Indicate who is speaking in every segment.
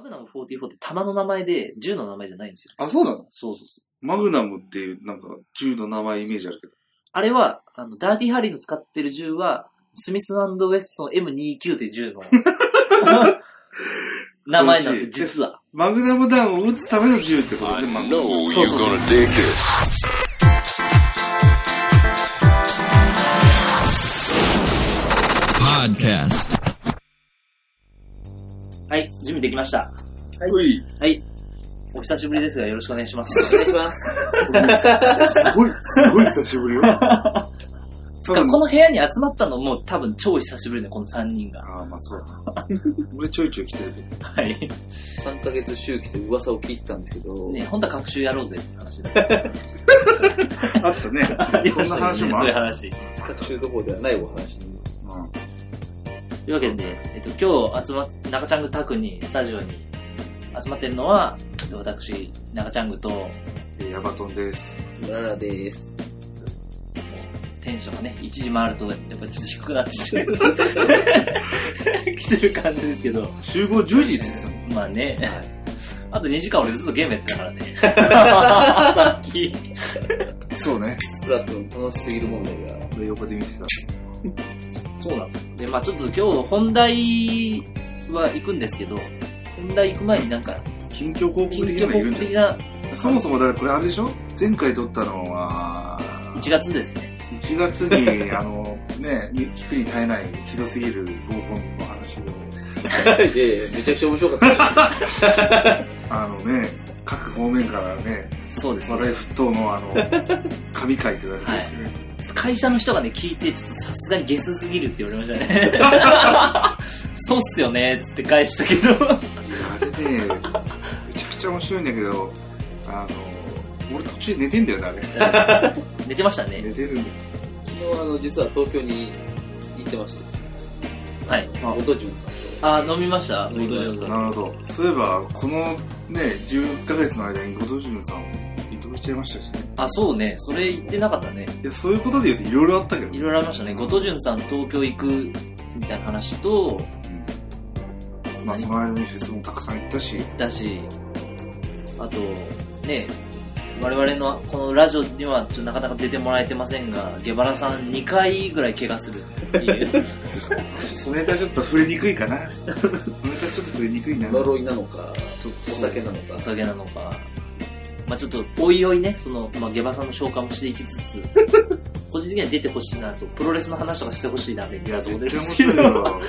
Speaker 1: マグナム44って弾の名前で、銃の名前じゃないんですよ。
Speaker 2: あ、そうなの？
Speaker 1: そうそうそう。
Speaker 2: マグナムっていう、なんか、銃の名前イメージあるけど。
Speaker 1: あれは、あの、ダーティーハリーの使ってる銃は、スミスウェッソン M29 という銃の 名前なんですよ、実は。
Speaker 2: マグナムダウンを撃つための銃ってこと？で、マグナム。
Speaker 1: So-
Speaker 3: you're
Speaker 1: so-
Speaker 3: gonna dig this.
Speaker 4: Podcast.
Speaker 1: はい、準備できました。
Speaker 2: うい。
Speaker 1: はい。お久しぶりですが、よろしくお願いします。
Speaker 5: お願いします。
Speaker 2: すごい、すごい久しぶりよ。
Speaker 1: こ
Speaker 2: なの
Speaker 1: の部屋に集まったのも多分超久しぶりね、この3人が。
Speaker 2: ああ、まあそうだな。俺ちょいちょい来てるけど。
Speaker 1: はい。
Speaker 5: 3ヶ月周期という噂を聞いてたんですけど、
Speaker 1: ね、本当は学習やろうぜって話で。
Speaker 2: あったね。こんな話も
Speaker 1: そういう。話。
Speaker 5: 学習どころではないお話に。
Speaker 1: というわけで、えっと、今日集まっ、中ちゃんぐタクに、スタジオに集まってるのは、えっと私、中ちゃんぐと、
Speaker 2: うん。ヤバトンです。
Speaker 5: ララです。
Speaker 1: テンションがね、一時回ると、やっぱりちょっと低くなってきてる。来てる感じですけど、
Speaker 2: 集合10時って言ってたもん。
Speaker 1: まあね、あと2時間俺ずっとゲームやってたからね。さっき。
Speaker 2: そうね。
Speaker 5: スプラトゥーン楽しすぎる問題が。
Speaker 2: 俺横で見てた。
Speaker 1: そうなんですよ。で、まあちょっと今日本題は行くんですけど、本題行く前になんか、
Speaker 2: 近況報告的なのいるんじゃ
Speaker 1: 告的な
Speaker 2: そもそもだからこれあれでしょ？前回撮ったのは、
Speaker 1: 1月ですね。
Speaker 2: 1月に、あの、ね、聞くに耐えないひどすぎる合コンの話を、
Speaker 5: いやいや、めちゃくちゃ面白かったです。
Speaker 2: あのね、各方面からね、
Speaker 1: そうですね。
Speaker 2: 話題沸騰のあの、神回って言われてましたね。
Speaker 1: 会社の人がね、聞いて、ちょっとさすがにゲスすぎるって言われましたね。そうっすよね、つって返したけど。
Speaker 2: いや、あれね、めちゃくちゃ面白いんだけど、あの、俺途中で寝てんだよね、あれ。
Speaker 1: 寝てましたね。
Speaker 2: 寝てるんだよ。
Speaker 5: 昨日あの、実は東京に行ってましてですね。
Speaker 1: はい。
Speaker 2: あ
Speaker 5: 元潤さんと。
Speaker 1: あ、飲みました
Speaker 5: 飲みました
Speaker 1: 元
Speaker 2: なるほど。そういえば、このね、10ヶ月の間に後藤潤さんを移動しちゃいましたしね。
Speaker 1: あ、そうね。それ言ってなかったね。
Speaker 2: いや、そういうことで言うといろいろあったけど。
Speaker 1: いろいろありましたね。後藤潤さん東京行くみたいな話と、
Speaker 2: うんまあ、その間にフェスもたくさん行ったし、
Speaker 1: だし、あと、ね、我々のこのラジオにはちょっとなかなか出てもらえてませんが、ゲバラさん2回ぐらい怪我するっていう。
Speaker 2: そのネタちょっと触れにくいかな。そのネタちょっと触れにくいな。
Speaker 5: 呪いなのか、お酒なの
Speaker 1: お
Speaker 5: か。
Speaker 1: 酒なのか。まあちょっと、おいおいね、その、まあゲバさんの紹介もしていきつつ、個人的には出てほしいなと、プロレスの話とかしてほしいな、み
Speaker 2: いや、
Speaker 1: たいなとこ
Speaker 2: 絶対面白いよ。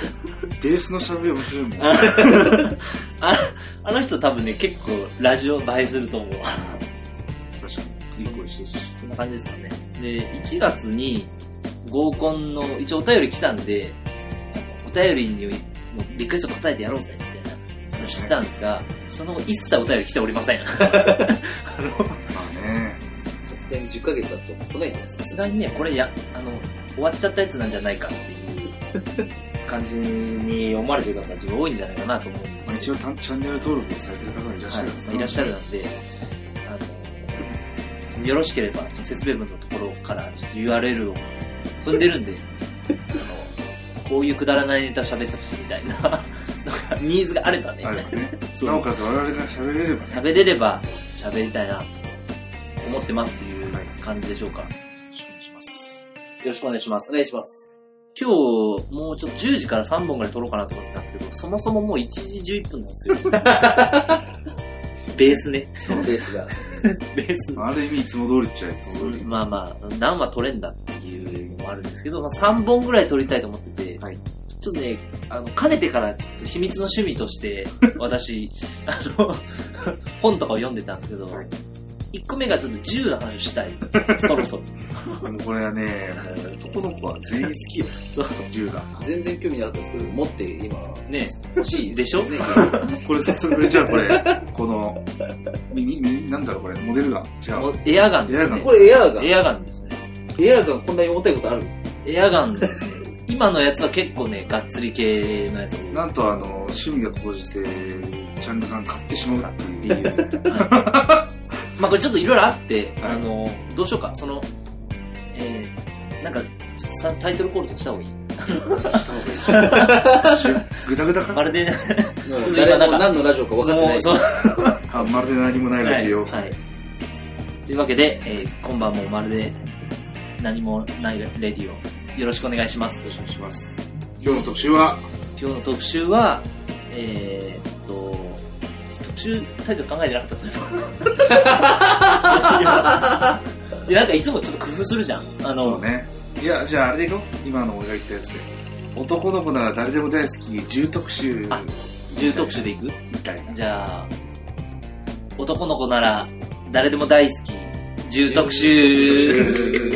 Speaker 2: ベースの喋り面白いもん。
Speaker 1: ああの人多分ね、結構ラジオ映えすると思う。
Speaker 2: 確かに。いい声してるし。
Speaker 1: そんな感じですかね。で、1月に合コンの、一応お便り来たんで、あのお便りにもうリクエスト答えてやろうぜ、みたいな、それ知ってたんですが、その後一切お便り来ておりません。あの、
Speaker 2: まあね。
Speaker 5: さすがに10ヶ月だと来ないじゃないですか。
Speaker 1: さすがにね、これや、あの、終わっちゃったやつなんじゃないかっていう感じに思われてる方たちが多いんじゃないかなと思うんです
Speaker 2: まあ、一応たチャンネル登録されてる方もいらっしゃる、
Speaker 1: はい、いらっしゃるので、あの、よろしければ、その説明文のところからちょっと URL を踏んでるんで、あの、こういうくだらないネタを喋ってほしいみたいな、ニーズがあればね
Speaker 2: ばね。
Speaker 1: そう
Speaker 2: なおかつ我々が喋れればね。
Speaker 1: 喋れれば喋りたいなと思ってますっていう
Speaker 2: はい
Speaker 1: 感じでしょうか。よ
Speaker 2: よろしくお願いします。
Speaker 1: ろしくお願いします
Speaker 5: お。願いします。
Speaker 1: 今日、もうちょっと10時から3本ぐらい撮ろうかなと思ってたんですけど、そもそももう1時11分なんですよ。ベースね。
Speaker 5: そのベースが。
Speaker 1: ベース。
Speaker 2: ある意味いつも通りっちゃいつも通り。
Speaker 1: まあまあ、何話撮れんだっていうのもあるんですけど、まあ3本ぐらい撮りたいと思ってて、
Speaker 2: はい
Speaker 1: ちょっとね、あの、かねてからちょっと秘密の趣味として、私、あの、本とかを読んでたんですけど、
Speaker 2: はい
Speaker 1: 1個目がちょっと銃の話をしたい。そろそろ。
Speaker 2: もうこれはね、男の子は全員好きよ。
Speaker 1: そう
Speaker 2: 銃が。
Speaker 5: 全然興味なかったですけど、持って今、
Speaker 1: ね
Speaker 5: 欲しい
Speaker 1: でしょ？
Speaker 5: ね。
Speaker 2: これ早速、じゃあこれ、この、み、み、みなんだろうこれ、モデルガン？違う。
Speaker 1: エアガンですね。
Speaker 2: エアガン
Speaker 5: これエアーガン。
Speaker 1: エアガンですね。
Speaker 5: エアーガンこんなに重たいことある？
Speaker 1: エアガンですね。今のやつは結構ね、がっつり系のやつを。
Speaker 2: なんとあの、趣味が高じて、チャンネルさん買ってしまうって
Speaker 1: って
Speaker 2: いう。
Speaker 1: いう。はいまあこれちょっといろいろあって、
Speaker 2: はい
Speaker 1: あの、どうしようか、その、えー、なんか、ちょっとさタイトルコールとかした方がいい？
Speaker 2: した方がいい。しぐだぐだか
Speaker 1: まるで、
Speaker 5: もう
Speaker 1: 今
Speaker 5: 誰も何のラジオか分かってない。
Speaker 2: あ、まるで何もないラジオ。
Speaker 1: はい。はいというわけで、えー今晩もまるで何もないレディオ、よろしくお願いします。
Speaker 2: よろしくお願いします。今日の特集は、
Speaker 1: 今日の特集は、えーっと、特集タイトル考えてなかったですね。いや、なんかいつもちょっと工夫するじゃん。あ
Speaker 2: そ
Speaker 1: の、
Speaker 2: うね。いや、じゃああれでいこう。今の俺が言ったやつで。男の子なら誰でも大好き、重特集
Speaker 1: あ重特集でいく？
Speaker 2: みたいな。
Speaker 1: じゃあ、男の子なら誰でも大好き、重特集。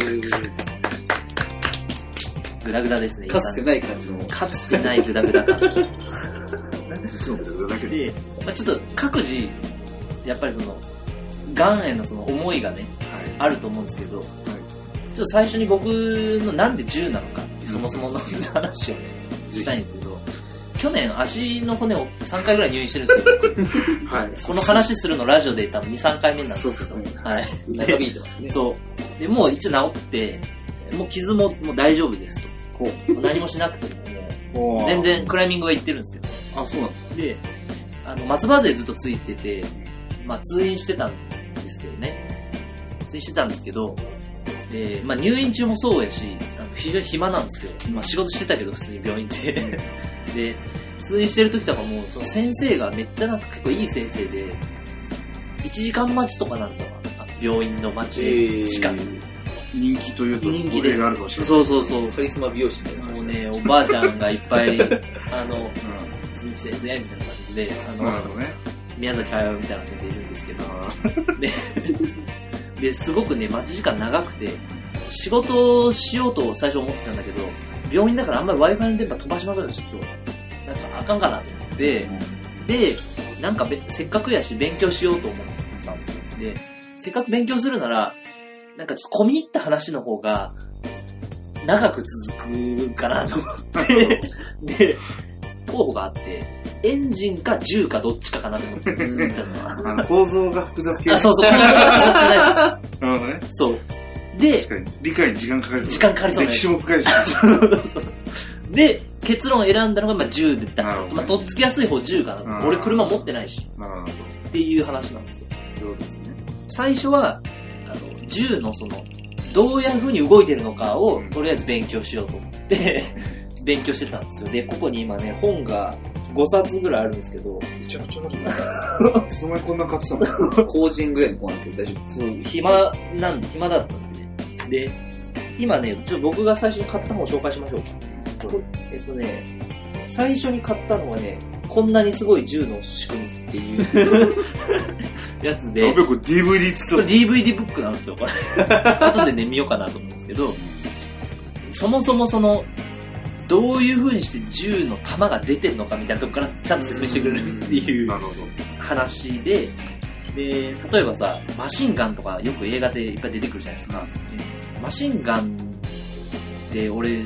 Speaker 1: グダグダですね。
Speaker 5: かつてない感じの。
Speaker 1: かつてないグダグダ感。
Speaker 2: いつもことだけ
Speaker 1: まあ、ちょっと各自、やっぱりその、ガンへのその思いがね、
Speaker 2: は
Speaker 1: あると思うんですけど、
Speaker 2: い。はい。
Speaker 1: ちょっと最初に僕のなんで10なのかっていうそもそもの話をね、したいんですけど、去年足の骨を3回ぐらい入院してるんですけど、
Speaker 2: はい。
Speaker 1: この話するのラジオで多分2、3回目なんですけど、
Speaker 2: ね
Speaker 1: はい。
Speaker 5: 長引いてますね。
Speaker 1: そう。で、もう一応治って、もう傷ももう大丈夫ですと。う何もしなくても、全然。クライミングは行ってるんですけど、
Speaker 2: あ、そうなんだ。
Speaker 1: で、あの、松葉勢ずっとついてて、まあ通院してたんですけどね。通院してたんですけど、で、まあ入院中もそうやし、あの非常に暇なんですよ。まあ仕事してたけど普通に病院で。で、通院してる時とかも、その先生がめっちゃなんか結構いい先生で、1時間待ちとかなんだわ。あの病院の待ち時間。
Speaker 2: 人気というと、
Speaker 1: 人気で
Speaker 2: あるかもしれない。
Speaker 1: そうそうそう。
Speaker 5: カリスマ美容師みたいな
Speaker 1: もうね、おばあちゃんがいっぱい、あの、
Speaker 2: う
Speaker 1: 鈴木先生みたいな感じで、あ
Speaker 2: ん。
Speaker 1: の
Speaker 2: ね。
Speaker 1: 宮崎駿みたいな先生いるんですけど、
Speaker 2: あ
Speaker 1: で、で、すごくね、待ち時間長くて、仕事をしようと最初思ってたんだけど、病院だからあんまり Wi-Fi の電波飛ばしまくるとちょっと、なんかあかんかなと思って、で、なんかべせっかくやし勉強しようと思ったんですよ。で、せっかく勉強するなら、なんかちょっと込み入った話の方が、長く続くかなと思って、で、候補があって、エンジンか銃かどっちかかなと思って。
Speaker 5: うん
Speaker 2: あの、構造が複雑系。
Speaker 1: あ、そうそう、これが
Speaker 2: なるほどね。
Speaker 1: そう。で。
Speaker 2: 理解に時間かかりそう。
Speaker 1: 時間かかりそうね
Speaker 2: 歴史も深いし。
Speaker 1: で、結論を選んだのが、まあ、10だったまあ、とっつきやすい方10かな。
Speaker 2: うん
Speaker 1: 俺車持ってないし。
Speaker 2: なるほど。
Speaker 1: っていう話なんですよ。
Speaker 2: そうですね。
Speaker 1: 最初は、あの、10のその、どういう風に動いてるのかを
Speaker 2: うん、
Speaker 1: とりあえず勉強しようと思って、勉強してたんですよ。で、ここに今ね、本が5冊ぐらいあるんですけど、
Speaker 2: めちゃくちゃある。いつの間にこんな買ってたの
Speaker 5: 後人ぐらいの子なんて大丈夫です。
Speaker 1: そう、暇なんで、暇だったんでね。で、今ね、ちょっと僕が最初に買った本を紹介しましょうか。えっとね、最初に買ったのはね、こんなにすごい銃の仕組みっていう やつで、
Speaker 2: これ DVD って
Speaker 1: これ DVD ブックなんですよ、これ。後でね、見ようかなと思うんですけど、そもそもその、どういう風にして銃の弾が出てるのかみたいなとこからちゃんと説明してくれるっていう
Speaker 2: なるほど。
Speaker 1: 話で、で、例えばさ、マシンガンとかよく映画でいっぱい出てくるじゃないですか。マシンガンって俺、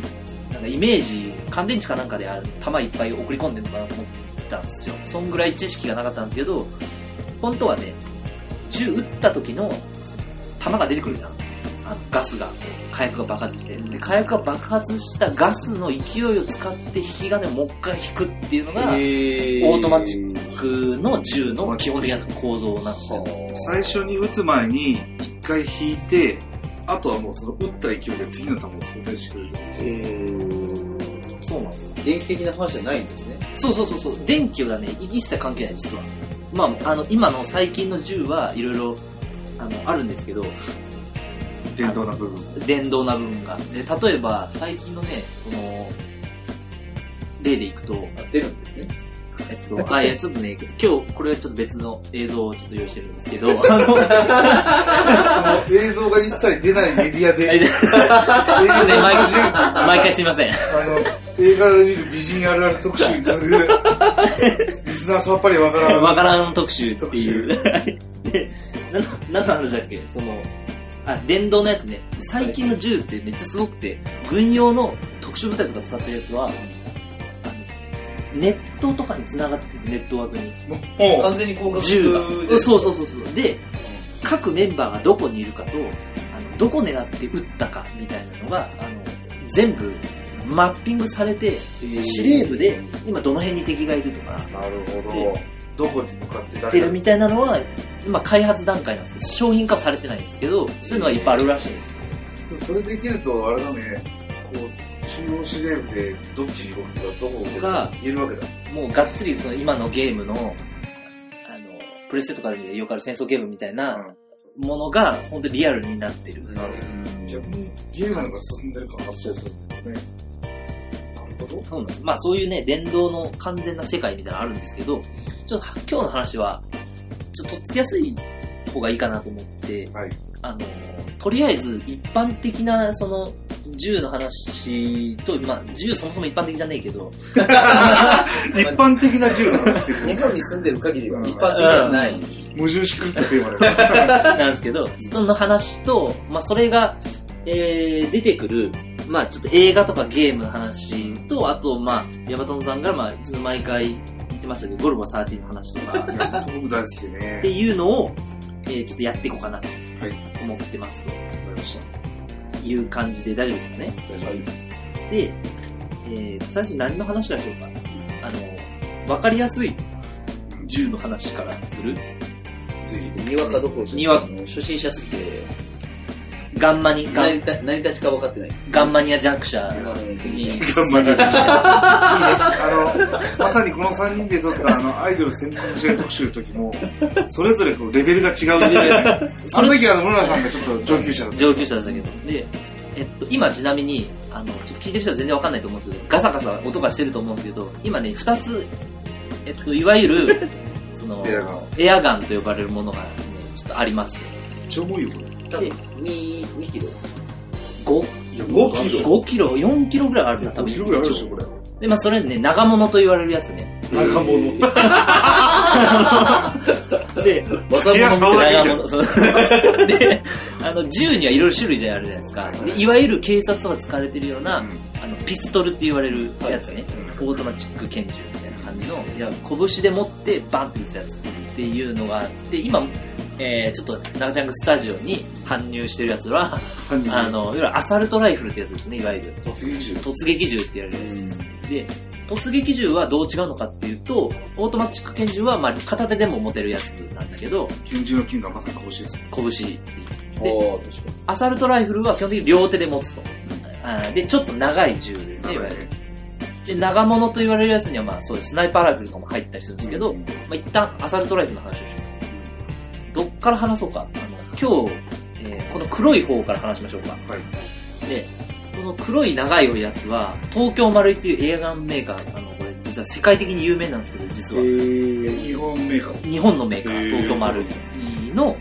Speaker 1: なんかイメージ、乾電池かなんかである弾いっぱい送り込んでるのかなと思ってたんですよ。そんぐらい知識がなかったんですけど、本当はね、銃撃った時の弾が出てくるじゃん。あのガスが、火薬が爆発して。で、火薬が爆発したガスの勢いを使って引き金をもう一回引くっていうのが、
Speaker 5: えー
Speaker 1: オートマチ僕の銃の基本的な構造なんですよ。
Speaker 2: 最初に撃つ前に一回引いて、あとはもうその撃った勢いで次の弾を装填してくれる。
Speaker 5: えー
Speaker 1: そうなんですよ。
Speaker 5: 電気的な話じゃないんですね。
Speaker 1: そうそうそうそう。電気はね、一切関係ない、実は。まあ、あの、今の最近の銃はいろいろ、あの、あるんですけど、
Speaker 2: 伝統な部分。
Speaker 1: 電動な部分が。で、例えば、最近のね、その、例でいくと、
Speaker 5: 出るんですね。
Speaker 1: えっと、あ、いや、ちょっとね、今日、これはちょっと別の映像をちょっと用意してるんですけど、あの、
Speaker 2: 映像が一切出ないメディアで、
Speaker 1: 毎回、毎回すいません。
Speaker 2: あの、映画で見る美人あるある特集に次ぐ、リスナーさっぱりわからん。
Speaker 1: わからん特集っていう。で、なん何の話だっけ？その、あ、電動のやつね。最近の銃ってめっちゃすごくて、軍用の特殊部隊とか使ってるやつは、ネットとかに繋がってるネットワークに。
Speaker 2: もう
Speaker 5: 完全に広角
Speaker 1: 銃が。
Speaker 5: で
Speaker 1: そうそうそうそう。で、各メンバーがどこにいるかと、あのどこ狙って撃ったかみたいなのが、あの、全部マッピングされて、司令部で？今どの辺に敵がいるとか、
Speaker 2: なるほど。どこに向かって
Speaker 1: って
Speaker 2: 誰が
Speaker 1: るみたいなのは、今開発段階なんですけど、商品化はされてないんですけど、そういうのはいっぱいあるらしいんですよ。
Speaker 2: でもそれできると、あれだね、中央司令部でどっちに動くか、どこを
Speaker 1: が
Speaker 2: 言えるわけだ。
Speaker 1: もうがっつりその今のゲームの、あの、プレステとかでよくある戦争ゲームみたいなものが、本当にリアルになってる。
Speaker 2: なるほど。逆にゲームが進んでる感発生するんだよね。なるほど。
Speaker 1: そうなんです。まあそういうね、電動の完全な世界みたいなのあるんですけど、ちょっと今日の話は、ちょっととっつきやすい方がいいかなと思って、
Speaker 2: はい。
Speaker 1: あの、とりあえず一般的な、その、銃の話と、まあ、銃そもそも一般的じゃねえけど、
Speaker 2: 一般的な銃の話してる。
Speaker 5: 日本に住んでる限りは一般的ではない。
Speaker 2: 矛盾し狂ったテーマだよ。
Speaker 1: なんですけど、その話と、まあ、それが、えー、出てくる、まあ、ちょっと映画とかゲームの話と、あと、まあ、ヤバトンさんが、まあ、ちょっと毎回言ってましたけど、ゴルゴ13の話とか、
Speaker 2: 僕大好きで
Speaker 1: って
Speaker 2: ね。
Speaker 1: いうのを、えー、ちょっとやっていこうかなと
Speaker 2: はい。わか
Speaker 1: 思ってますと
Speaker 2: りました。
Speaker 1: いう感じで大丈夫ですかね。
Speaker 2: 大丈夫です。
Speaker 1: で、えー、最初何の話からしようか。あの、わかりやすい銃の話からする
Speaker 2: ぜ
Speaker 5: にわかどころじゃ
Speaker 1: にわ
Speaker 5: 初心者すぎて、
Speaker 1: ガンマニ、ガン
Speaker 5: 何た何立ちか分かってないんです。
Speaker 1: ガンマニア弱者。
Speaker 2: ガンマニア弱者。あの、まさにこの3人で撮ったあの、アイドル専門試合特集の時も、それぞれこうレベルが違う。その時は室村さんがちょっと上級者だった。
Speaker 1: 上級者だったけど。で、えっと、今ちなみに、あの、ちょっと聞いてる人は全然わかんないと思うんですけど、ガサガサ音がしてると思うんですけど、今ね、二つ、えっと、いわゆる、その、
Speaker 2: エアガン
Speaker 1: エアガンと呼ばれるものがね、ちょっとありますね。
Speaker 2: めっちゃ重いよ、これ。
Speaker 5: 多分、2、2キロ。
Speaker 1: 5、
Speaker 2: いや5キロ
Speaker 1: ？5キロ、4キロぐらいあるな、多
Speaker 2: 5
Speaker 1: 分。
Speaker 2: キロぐらいあるでしょ、これ。
Speaker 1: で、まあ、それね、長物と言われるやつね。
Speaker 2: 長物。
Speaker 1: で、
Speaker 5: 技
Speaker 2: いや
Speaker 5: 物みたいな。
Speaker 1: 長物。で、あの、銃にはいろいろ種類じゃあるじゃないですか。でいわゆる警察とか使われてるような、あの、ピストルって言われるやつね。オートマチック拳銃みたいな感じの、いや、拳で持ってバンって撃つやつっていうのがあって、今、えー、ちょっと、長ちゃんがスタジオに搬入してるやつは、あの、いわゆるアサルトライフルってやつですね、いわゆる。
Speaker 2: 突撃銃。
Speaker 1: 突撃銃って言われるやつです。で、突撃銃はどう違うのかっていうと、オートマチック拳銃は、まあ、片手でも持てるやつなんだけど、
Speaker 2: 拳銃の拳がまさに拳です。
Speaker 1: 拳。
Speaker 5: おー、確か
Speaker 1: アサルトライフルは基本的に両手で持つと。あーで、ちょっと長い銃ですね、いわゆる。で、長物と言われるやつには、まあそうです。スナイパーライフルとかも入ったりするんですけど、
Speaker 2: うん
Speaker 1: まあ一旦アサルトライフルの話をします。どっから話そうか。あの、今日、えーこの黒い方から話しましょうか。
Speaker 2: はい。
Speaker 1: で、この黒い長いやつは、東京丸井っていうエアガンメーカー、あの、これ実は世界的に有名なんですけど、実は。
Speaker 2: 日本メーカー。
Speaker 1: 日本のメーカー、東京丸井の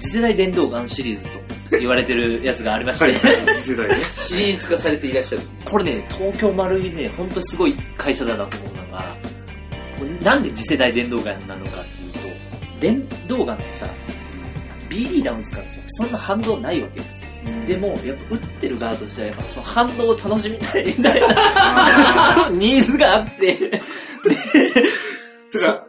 Speaker 1: 次世代電動ガンシリーズと言われてるやつがありまして、
Speaker 2: はい。次世代ね。
Speaker 5: に。シリーズ化されていらっしゃる。
Speaker 1: これね、東京丸井ね、ほんとすごい会社だなと思うのが、なんで次世代電動ガンなのかって電動ガンってさ、BB 弾打つからさ、そんな反動ないわけよ、普通。でも、やっぱ撃ってる側としては、やっぱその反動を楽しみたいみたいな、
Speaker 2: あ
Speaker 1: ニーズがあって、
Speaker 2: ーてか、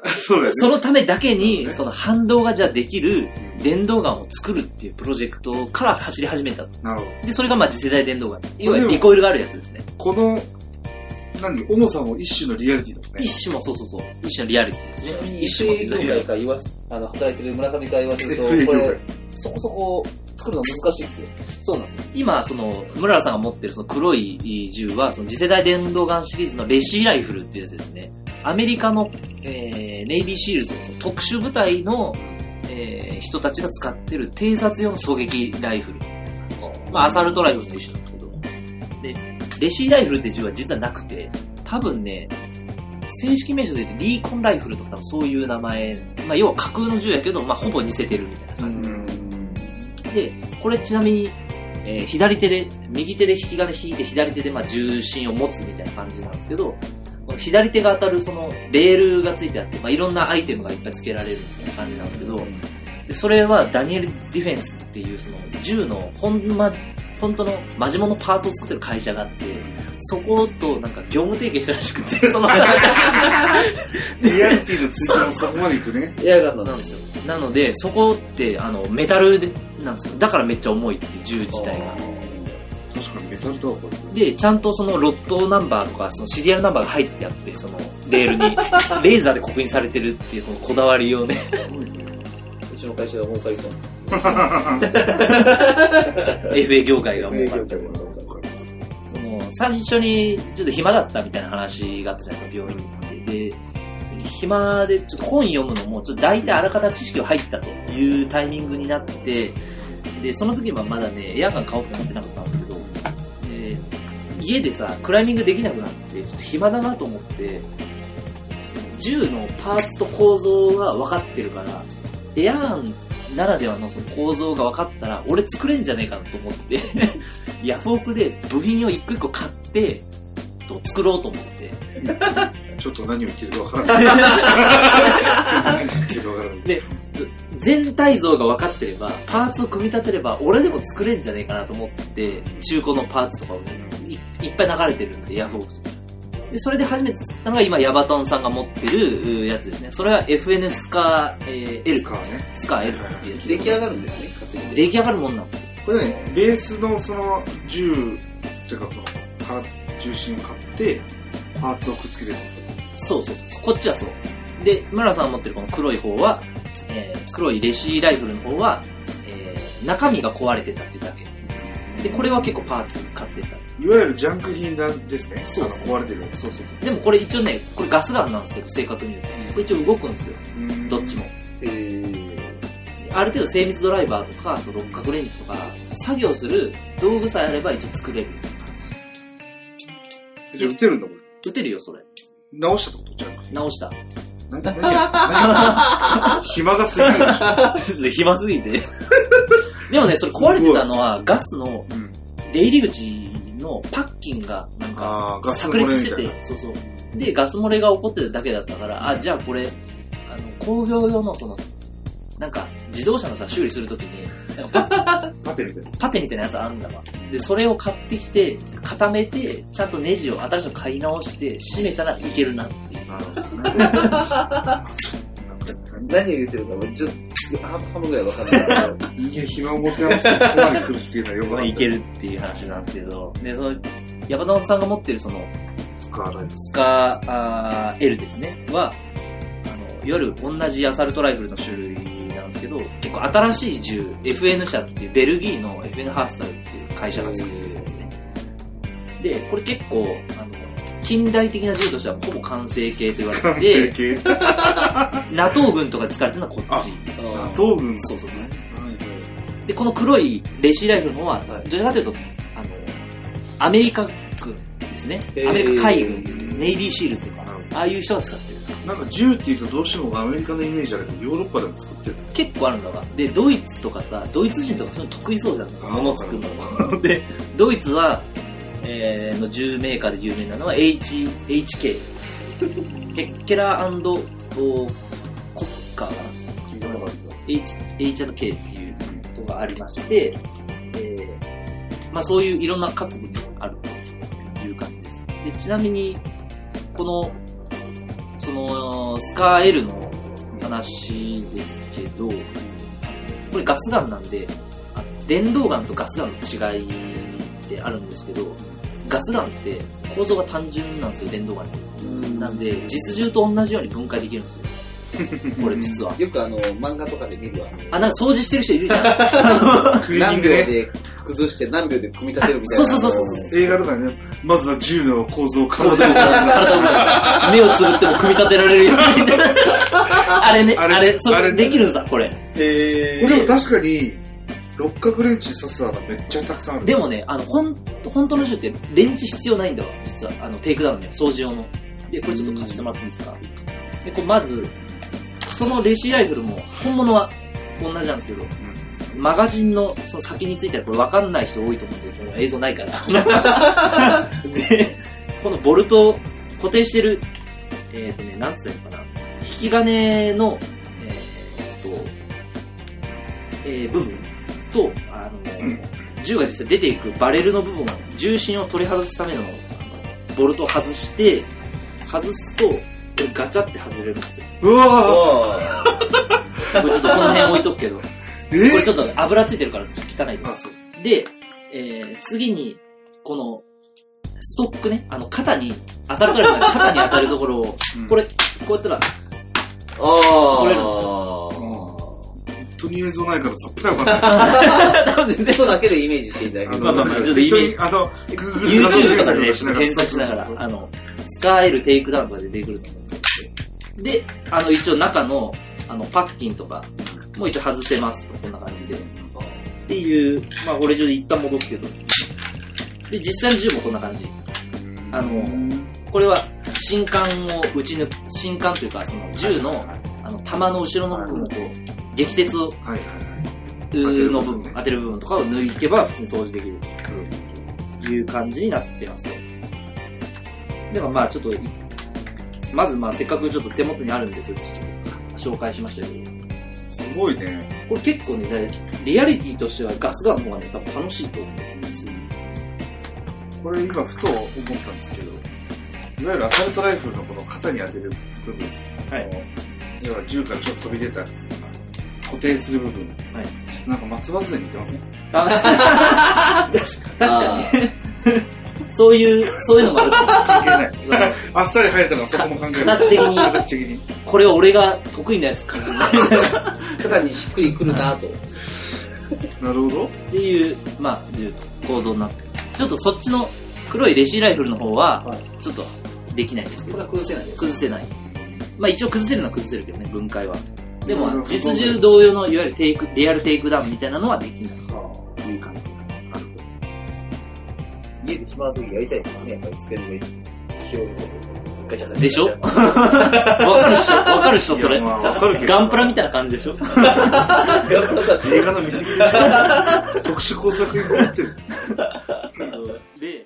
Speaker 2: そ
Speaker 1: のためだけに、その反動がじゃあできる電動ガンを作るっていうプロジェクトから走り始めたと。
Speaker 2: なるほど。
Speaker 1: で、それがまあ次世代電動ガン。要はリコイルがあるやつですね。
Speaker 2: この、何、重さも一種のリアリティだもんね。
Speaker 1: 一種もそうそうそう。一種のリアリティですね。一種も
Speaker 5: 業界から言わす、あの、働いてる村上から言わせると、これ、そこそこ作るの難しいですよ。
Speaker 1: そうなんですよ。今、その、村田さんが持ってるその黒い銃は、その次世代電動ガンシリーズのレシーライフルっていうやつですね。アメリカの、えー、ネイビーシールズのその特殊部隊の、えー、人たちが使ってる偵察用の狙撃ライフル。まあ、アサルトライフルと一緒なんですけど。で、レシーライフルって銃は実はなくて、多分ね、正式名称で言うとリーコンライフルとか多分そういう名前、まあ、要は架空の銃やけど、まあ、ほぼ似せてるみたいな感じ
Speaker 2: うん。
Speaker 1: で、これちなみに、えー左手で、右手で引き金引いて左手でまあ銃身を持つみたいな感じなんですけど、この左手が当たるそのレールがついてあって、まあ、いろんなアイテムがいっぱい付けられるみたいな感じなんですけど、でそれはダニエル・ディフェンスっていうその銃のほんま、本当のマジモノパーツを作ってる会社があって、そことなんか業務提携したらしくて、そのためだ
Speaker 2: リアリティの追求もそこまでいくね。
Speaker 5: エアガンなんで
Speaker 1: すよ。なので、そこってあのメタルでなんですよ。だからめっちゃ重いっていう銃自体が。
Speaker 2: 確かにめっタルタワーこいつ。
Speaker 1: で、ちゃんとそのロットナンバーとか、そのシリアルナンバーが入ってあって、そのレールに、レーザーで刻印されてるっていうこのこだわりをね、
Speaker 5: うちの会社が儲かりそう。
Speaker 1: FA 業界がもう、
Speaker 5: 業界が
Speaker 1: その、最初にちょっと暇だったみたいな話があったじゃないですか、病院に行って。で、暇でちょっと本読むのも、ちょっと大体あらかた知識が入ったというタイミングになって、で、その時はまだね、エアガン買おうって思ってなかったんですけど、で家でさ、クライミングできなくなって、ちょっと暇だなと思って、その銃のパーツと構造が分かってるから、エアガンならではの構造が分かったら、俺作れんじゃねえかなと思って、ヤフオクで部品を一個一個買って、と作ろうと思って。
Speaker 2: ちょっと何を言ってるかわからない。何を言ってるかわからない。
Speaker 1: で、全体像が分かってれば、パーツを組み立てれば、俺でも作れんじゃねえかなと思って、中古のパーツとかをね、いいっぱい流れてるんで、ヤフオク。で、それで初めて作ったのが今、ヤバトンさんが持ってるうやつですね。それは FN スカー、えー L
Speaker 2: かね。
Speaker 1: スカー L っていうやつ。
Speaker 5: 出来上がるんですね、勝手に。
Speaker 1: 出来上がるもんなんですよ。
Speaker 2: これね、ベースのその銃っていうか、このから重心を買って、パーツをくっつけてる
Speaker 1: そうそうそう。こっちはそう。で、村さんが持ってるこの黒い方は、えー黒いレシーライフルの方は、えー中身が壊れてたっていうだけ。で、これは結構パーツ買ってた。
Speaker 2: いわゆるジャンク品なんですね。
Speaker 1: そうです
Speaker 2: あの壊れてる。
Speaker 1: そうそう。でもこれ一応ね、これガスガンなんですけど、正確に言うと。これ一応動くんですよ。
Speaker 2: うん
Speaker 1: どっちも。
Speaker 5: えー、
Speaker 1: ある程度精密ドライバーとか、その六角レンチとか、作業する道具さえあれば一応作れる感
Speaker 2: じゃあ撃てるんだ、これ。
Speaker 1: じ。撃てるよ、それ。
Speaker 2: 直したってこと？じゃん。
Speaker 1: 直した。
Speaker 2: な何や、何や、暇が過ぎるでしょ。
Speaker 1: ちょっと暇すぎて。でもね、それ壊れてたのは、ガスの
Speaker 2: うん。
Speaker 1: 出入り口のパッキンが、なんか、炸裂しててそうそう。で、ガス漏れが起こってただけだったから、あ、じゃあこれ、あの、工業用のその、なんか、自動車のさ、修理するときに、パ
Speaker 2: パテみたいな。
Speaker 1: パテみたいなやつあるんだわ。で、それを買ってきて、固めて、ちゃんとネジを新しいの買い直して、締めたらいけるなっていう。
Speaker 5: 何を言ってるか、ちょっと、半分ぐらいわかんないですけど。
Speaker 2: 人間暇を持て余すとここまで来るっていうのはよくない
Speaker 1: まあいけるっていう話なんですけど、で、その、ヤバタノさんが持ってるその、
Speaker 2: スカーライト。
Speaker 1: スカーあー L ですね、は、あの、いわゆる同じアサルトライフルの種類なんですけど、結構新しい銃、FN 社っていうベルギーの FN ハースタルっていう会社が作ってるんですね。で、これ結構、あの、近代的な銃としてはほぼ完成形と言われ
Speaker 2: 完
Speaker 1: てて、
Speaker 2: 成形。
Speaker 1: NATO 軍とかで使われてるのはこっち。
Speaker 2: あ、東軍
Speaker 1: そうそうそう。
Speaker 2: はい
Speaker 1: で、この黒いレシーライフルの方は、
Speaker 5: はい
Speaker 1: どちらかというと、あの、アメリカ軍ですね。アメリカ海軍、ネイビーシールズとか、
Speaker 2: はい
Speaker 1: ああいう人が使ってる。
Speaker 2: なんか銃っていうとどうしてもアメリカのイメージあるけど、ヨーロッパでも作ってる。
Speaker 1: 結構あるんだわ。で、ドイツとかさ、ドイツ人とかそういうの得意そうじゃん。物作るの。で、ドイツは、えー、の銃メーカーで有名なのは H、HK。ヘッケラーコッ
Speaker 2: ホ。
Speaker 1: H、H&K っていうのがありまして、えー、まあそういういろんな各国にあるという感じです。で、ちなみに、この、その、スカー L の話ですけど、これガスガンなんで、電動ガンとガスガンの違いってあるんですけど、ガスガンって構造が単純なんですよ、電動ガンって。なんで、実銃と同じように分解できるんですよ。これ実は。
Speaker 5: よくあの、漫画とかで見る
Speaker 1: あ、なんか掃除してる人いるじゃん。
Speaker 5: 何秒で？崩して何秒で組み立てるみたいな。
Speaker 1: そうそうそうそうそう
Speaker 2: 映画とかね、まずは銃の構造を体
Speaker 1: を目をつぶっても組み立てられるように。あれね、あ
Speaker 2: あれ
Speaker 1: れ、それ
Speaker 2: あれ
Speaker 1: できるんさ、これ。
Speaker 5: へ
Speaker 2: これでも確かに、六角レンチ刺す穴めっちゃたくさんある。
Speaker 1: でもね、あの、ほん、本当の人ってレンチ必要ないんだわ、実は。あの、テイクダウンね、掃除用の。で、これちょっと貸してもらっていいですか？で、こう、まず、そのレシーライフルも、本物は同じなんですけど、マガジンのその先についてはこれ分かんない人多いと思うんで、この映像ないから。で、このボルトを固定してる、えっ、とね、なんつうのかな、引き金の、えー、と、えー部分と、あの、銃が実際出ていくバレルの部分を、重心を取り外すための、ボルトを外して、外すと、ガチャって外れるんですよ。
Speaker 2: うわ
Speaker 1: これちょっとこの辺置いとくけど、これちょっと油ついてるからちょっと汚いと
Speaker 2: あ、そう。
Speaker 1: で、えー次に、この、ストックね、あの、肩に、アサルトライフルの肩に当たるところを、
Speaker 2: うん。
Speaker 1: これ、こうやったら、
Speaker 5: あ
Speaker 1: これ
Speaker 2: とりあえずないからさっぱりわかんない。
Speaker 1: 多分全然
Speaker 5: 音だけでイメージしていただける
Speaker 1: まあまあまあちょっとイメージ
Speaker 2: 適当にあの、
Speaker 1: YouTube とかでね、
Speaker 2: 画像
Speaker 1: ちょっと検索しながら、あの、スカーエルテイクダウンとかで出てくると思うんで。で、あの、一応中の、あの、パッキンとか、もう一応外せますと、こんな感じで。っていう、まあ、俺上で一旦戻すけど。で、実際の銃もこんな感じ。あのこれは、新管を撃ち抜く、新管というか、その銃の、
Speaker 2: はい
Speaker 1: あの、弾の後ろの部分をこう、撃鉄を、
Speaker 2: はいはい
Speaker 1: の部分、当てる部分とかを抜けば普通に掃除できるという感じになってますよ。でもまあちょっとい、まずまあせっかくちょっと手元にあるんで、それちょっと紹介しましたけど、
Speaker 2: すごいね。
Speaker 1: これ結構ね、リアリティとしてはガスガンの方がね、多分楽しいと思うんです。
Speaker 2: これ今ふと思ったんですけど、いわゆるアサルトライフルのこの肩に当てる部分、
Speaker 1: はい。
Speaker 2: 要は銃からちょっと飛び出た、固定する部分、
Speaker 1: はい。
Speaker 2: ちょっとなんか松葉杖に似てません？
Speaker 1: あ確かに。そういう、そういうのもある。
Speaker 2: 関係ない。あっさり入れたのはそこも関係ない。
Speaker 1: 形的に
Speaker 2: 形的に。
Speaker 1: これは俺が得意なやつかもしれない。
Speaker 5: 肩にしっくりくるなと。
Speaker 2: なるほど。
Speaker 1: っていう、まあ、銃構造になってる。ちょっとそっちの黒いレシーライフルの方は
Speaker 5: は、
Speaker 1: ちょっとできないんですけど、
Speaker 5: これは崩せないです。
Speaker 1: 崩せない。まあ一応崩せるのは崩せるけどね、分解は。でも実銃同様の、いわゆるテイク、リアルテイクダウンみたいなのはできないという感じ。
Speaker 5: 家で暇な時やりたいですからね、やっぱり机の上に。広
Speaker 1: で しょ？わかるっしょわかるっしょそれ。
Speaker 2: まあ
Speaker 1: ガンプラみたいな感じでしょ？
Speaker 5: ガンプラたち。
Speaker 2: 映画の見過ぎでしょ 特殊工作員持ってる。
Speaker 1: で、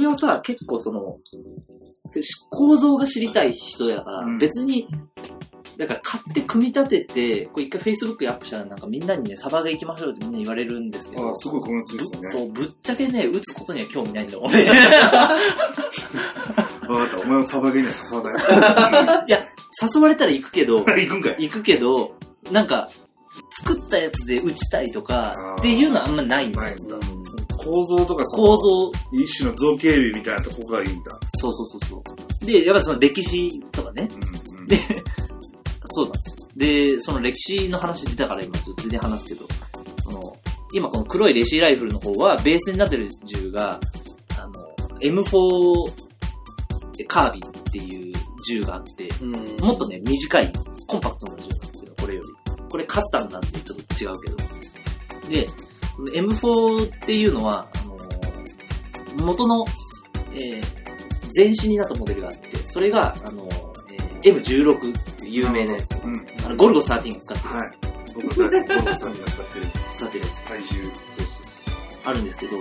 Speaker 1: 俺はさ、結構その、構造が知りたい人だから、
Speaker 2: うん
Speaker 1: 別に、だから買って組み立てて、これ一回 Facebook にアップしたらなんかみんなにね、サバが行きましょうってみんな言われるんですけど、
Speaker 2: ああ、すごいこのつですね。
Speaker 1: そう、ぶっちゃけね、打つことには興味ないんだよ、俺。い
Speaker 2: わかった。お前はサバゲーには誘わない。
Speaker 1: や、誘われたら行くけど、
Speaker 2: 行くんかい。
Speaker 1: 行くけど、なんか、作ったやつで打ちたいとか
Speaker 2: あー、
Speaker 1: っていうのはあんまないんだよ。
Speaker 2: ないんだ。構造とか
Speaker 1: 構造、
Speaker 2: 一種の造形美みたいなとこがいいんだ。
Speaker 1: そうそうそうそう。で、やっぱりその歴史とかね、
Speaker 2: うんうん
Speaker 1: で、そうなんですよ。で、その歴史の話出たから今ちょっと全然話すけど、その、今この黒いレシーライフルの方は、ベースになってる銃が、あの、M4 カービィっていう銃があって、
Speaker 5: うん。
Speaker 1: もっとね、短い、コンパクトな銃なんですけど、これより。これカスタムなんでちょっと違うけど。で、M4 っていうのは、あのー元の、えー、前身になったモデルがあって、それが、あのーえー M16 って有名なやつ。
Speaker 2: うん。
Speaker 1: あの、ゴルゴ13が使ってるや
Speaker 2: はい。僕ゴルフさんが使ってる
Speaker 1: つ。使ってるやつ。
Speaker 2: 体重。
Speaker 1: あるんですけど、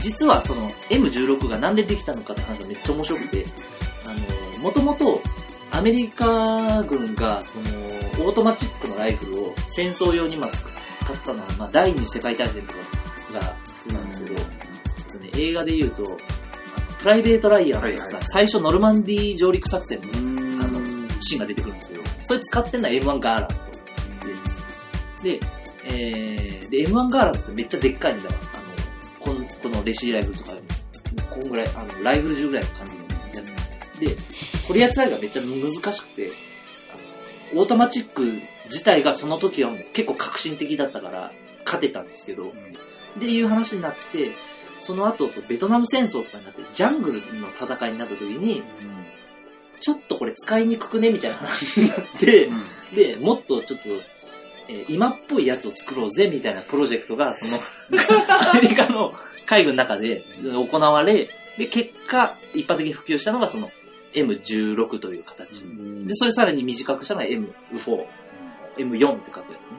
Speaker 1: 実はその M16 がなんでできたのかって話がめっちゃ面白くて、あの、もともとアメリカ軍がそのオートマチックのライフルを戦争用にまあ使使ったのは、まあ、第二次世界大戦とかが普通なんですけど、あとね、映画で言うと、プライベート・ライアンとかさ、
Speaker 2: はいはい
Speaker 1: 最初ノルマンディー上陸作戦の
Speaker 5: うん。
Speaker 1: あのシーンが出てくるんですけど、それ使ってんのは M1 ガーランドって言うんです。で、えー、で、M1 ガーランドってめっちゃでっかいんだわ。あの、この、このレシーライフルとかこんぐらい、あの、ライフル銃ぐらいの感じのやつ。で、取り扱いがめっちゃ難しくて、オートマチック自体がその時はもう結構革新的だったから、勝てたんですけど、っていう話になって、その後、ベトナム戦争とかになって、ジャングルの戦いになった時に、ちょっとこれ使いにくくねみたいな話になって、で、もっとちょっと、えー今っぽいやつを作ろうぜみたいなプロジェクトが、その、アメリカの海軍の中で行われ、で、結果、一般的に普及したのがその M16 という形。
Speaker 5: うん。
Speaker 1: で、それさらに短くしたのが M4、M4 って書くやつね。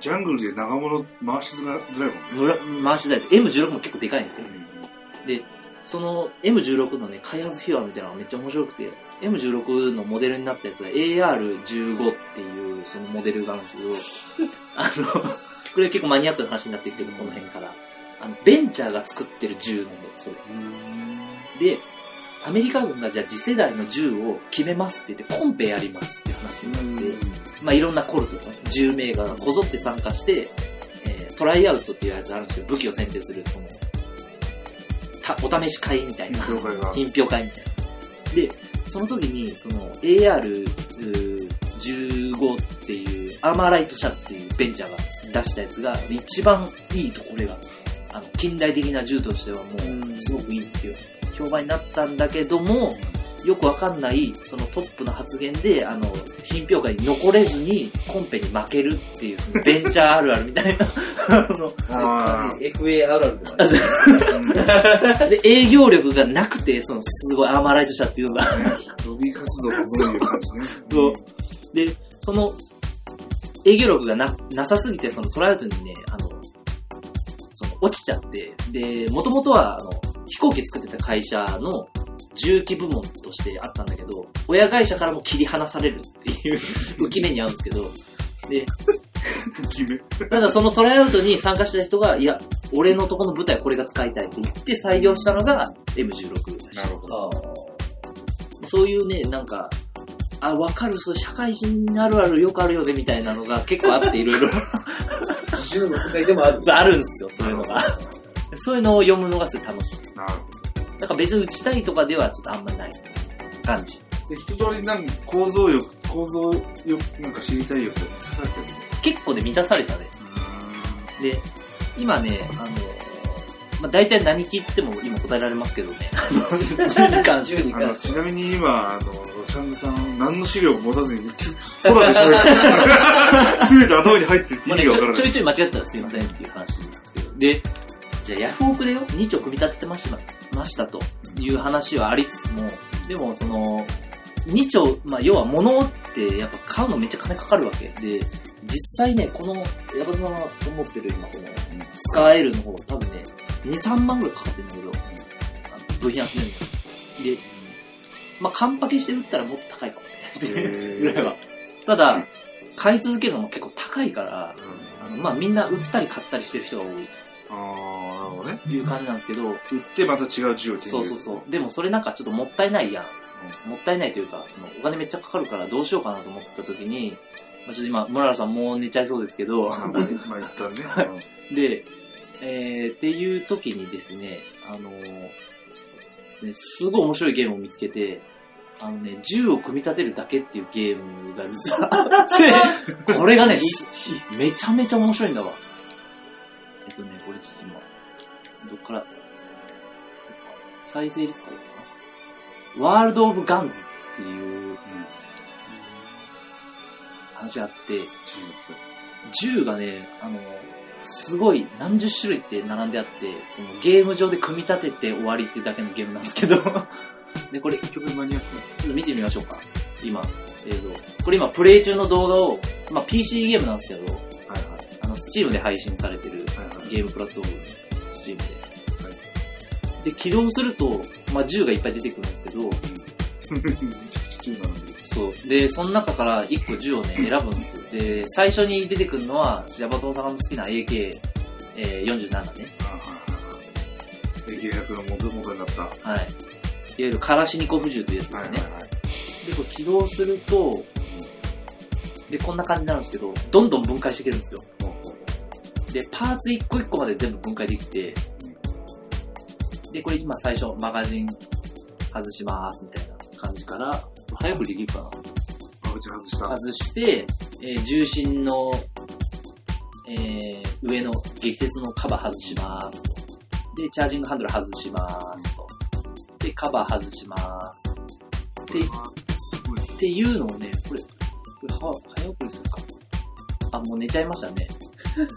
Speaker 2: ジャングルで長物回しづらいもんね。
Speaker 1: 村回し台と M16 も結構でかいんですけど、で、その M16 のね、開発秘話みたいなのがめっちゃ面白くて、M16 のモデルになったやつが AR15 っていうそのモデルがあるんですけど、あの、これ結構マニアックな話になってるけど、この辺から。あの、ベンチャーが作ってる銃なんだよ、それ。で、アメリカ軍がじゃあ次世代の銃を決めますって言って、コンペやりますって話になって、まあいろんなコルトとかね、10名がこぞって参加して、えートライアウトっていうやつあるんですけど、武器を選定する、その、たお試し会みたいな。
Speaker 2: 品評会が
Speaker 1: 品評会みたいな。で、その時に、その AR15 っていう、アーマーライト社っていうベンチャーが出したやつが、一番いいと、これが。あの、近代的な銃としてはもう、すごくいいっていう評判になったんだけども、よくわかんない、そのトップの発言で、あの、品評会に残れずに、コンペに負けるっていう、そのベンチャーあるあるみたいな。あの
Speaker 2: あ
Speaker 5: FA あるあるとか。
Speaker 1: で、営業力がなくて、その、すごいアーマーライト社っていうのが、
Speaker 2: ロビー活動がどういう感じね。
Speaker 1: そうで、その、営業力がな、なさすぎて、そのトライアウトにね、あの、その、落ちちゃって、で、もともとは、あの、飛行機作ってた会社の重機部門としてあったんだけど、親会社からも切り離されるっていう浮き目に遭うんですけど、で。ただそのトライアウトに参加した人が、いや、俺のとこの舞台これが使いたいって言って採用したのが M16 だし
Speaker 2: なるほど。
Speaker 5: あ
Speaker 1: そういうね、なんか、あ、わかる、そう、社会人あるあるよくあるよね、みたいなのが結構あって、いろいろ
Speaker 5: あ。銃の世界でもある。
Speaker 1: あるんですよ、そういうのが。そういうのを読むのがすごい楽しい。
Speaker 2: なるほ
Speaker 1: だから別に打ちたいとかではちょっとあんまりない感じ。
Speaker 2: ど。で、一通りなんか構造欲、構造欲、なんか知りたい欲が満たされてる
Speaker 1: 結構で満たされたね。
Speaker 2: う
Speaker 1: で、今ね、あの、まあ、大体何切っても今答えられますけどね。12巻、
Speaker 5: 銃に関して
Speaker 2: ちなみに今、あの、チャングさん、何の資料も持たずに、空で喋ってる。すべて頭に入ってるって意味がわからない。
Speaker 1: ょちょいちょい間違ってたらすいませんっていう話なんですけど。で、じゃあヤフオクでよ、2丁組み立ててましたましたという話はありつつも、でもその、2丁、まあ要は物ってやっぱ買うのめっちゃ金かかるわけで、実際ね、この、ヤバさんが思ってる今この、スカー L の方、多分ね、2、3万ぐらいかかってるんだけど、部品集めるのに。で、まあカンパケして売ったらもっと高いかもね。ぐらいは。ただ、買い続けるのも結構高いから、
Speaker 2: うん
Speaker 1: あの、まあ、みんな売ったり買ったりしてる人が多い
Speaker 2: あー、なるほどね。
Speaker 1: という感じなんですけど、
Speaker 2: 売ってまた違う銃を手に入れる。
Speaker 1: そうそうそう。でもそれなんかちょっともったいないやん。もったいないというか、そのお金めっちゃかかるからどうしようかなと思った時に、まあ、ちょっと今、村原さんもう寝ちゃいそうですけど、
Speaker 2: まあ、まあ、まあ、一旦ね。
Speaker 1: で、えー、っていう時にですね、あのねすごい面白いゲームを見つけて、あのね、銃を組み立てるだけっていうゲームが実はあって、これがね、めちゃめちゃ面白いんだわ。から、再生リスト？かなワールド・オブ・ガンズっていう話があって、
Speaker 2: 銃
Speaker 1: がね、あの、すごい何十種類って並んであって、そのゲーム上で組み立てて終わりっていうだけのゲームなんですけど、で、これ、ちょ
Speaker 2: 結局マニアックな。
Speaker 1: っと見てみましょうか。今、映像。これ今、プレイ中の動画を、まあ、PC ゲームなんですけど、
Speaker 2: はいはい。
Speaker 1: あの、スチームで配信されてる。ゲームプラットフォーム、スチームで。で、起動すると、まあ、銃がいっぱい出てくるんですけど、
Speaker 2: めちゃくちゃ銃並んでる。
Speaker 1: そう。で、その中から1個銃をね、選ぶんですよ。で、最初に出てくるのは、ジャバトンさんの好きな AK47 ね。
Speaker 2: あはいはいはい。AK100 の元元になった。はい
Speaker 1: はい。いわゆるカラシニコフ銃というやつですね。
Speaker 2: はいはい。
Speaker 1: で、これ起動すると、で、こんな感じになるんですけど、どんどん分解していけるんですよ。で、パーツ一個一個まで全部分解できて、で、これ今最初、マガジン外しますみたいな感じから、早くできるかな
Speaker 2: うあ、口外した。
Speaker 1: 外して、えー重心の、えー上の激鉄のカバー外しますと。で、チャージングハンドル外しますと。で、カバー外します。
Speaker 2: これはすごい。
Speaker 1: っていうのをね、これ、これは、早送りするか。あ、もう寝ちゃいましたね。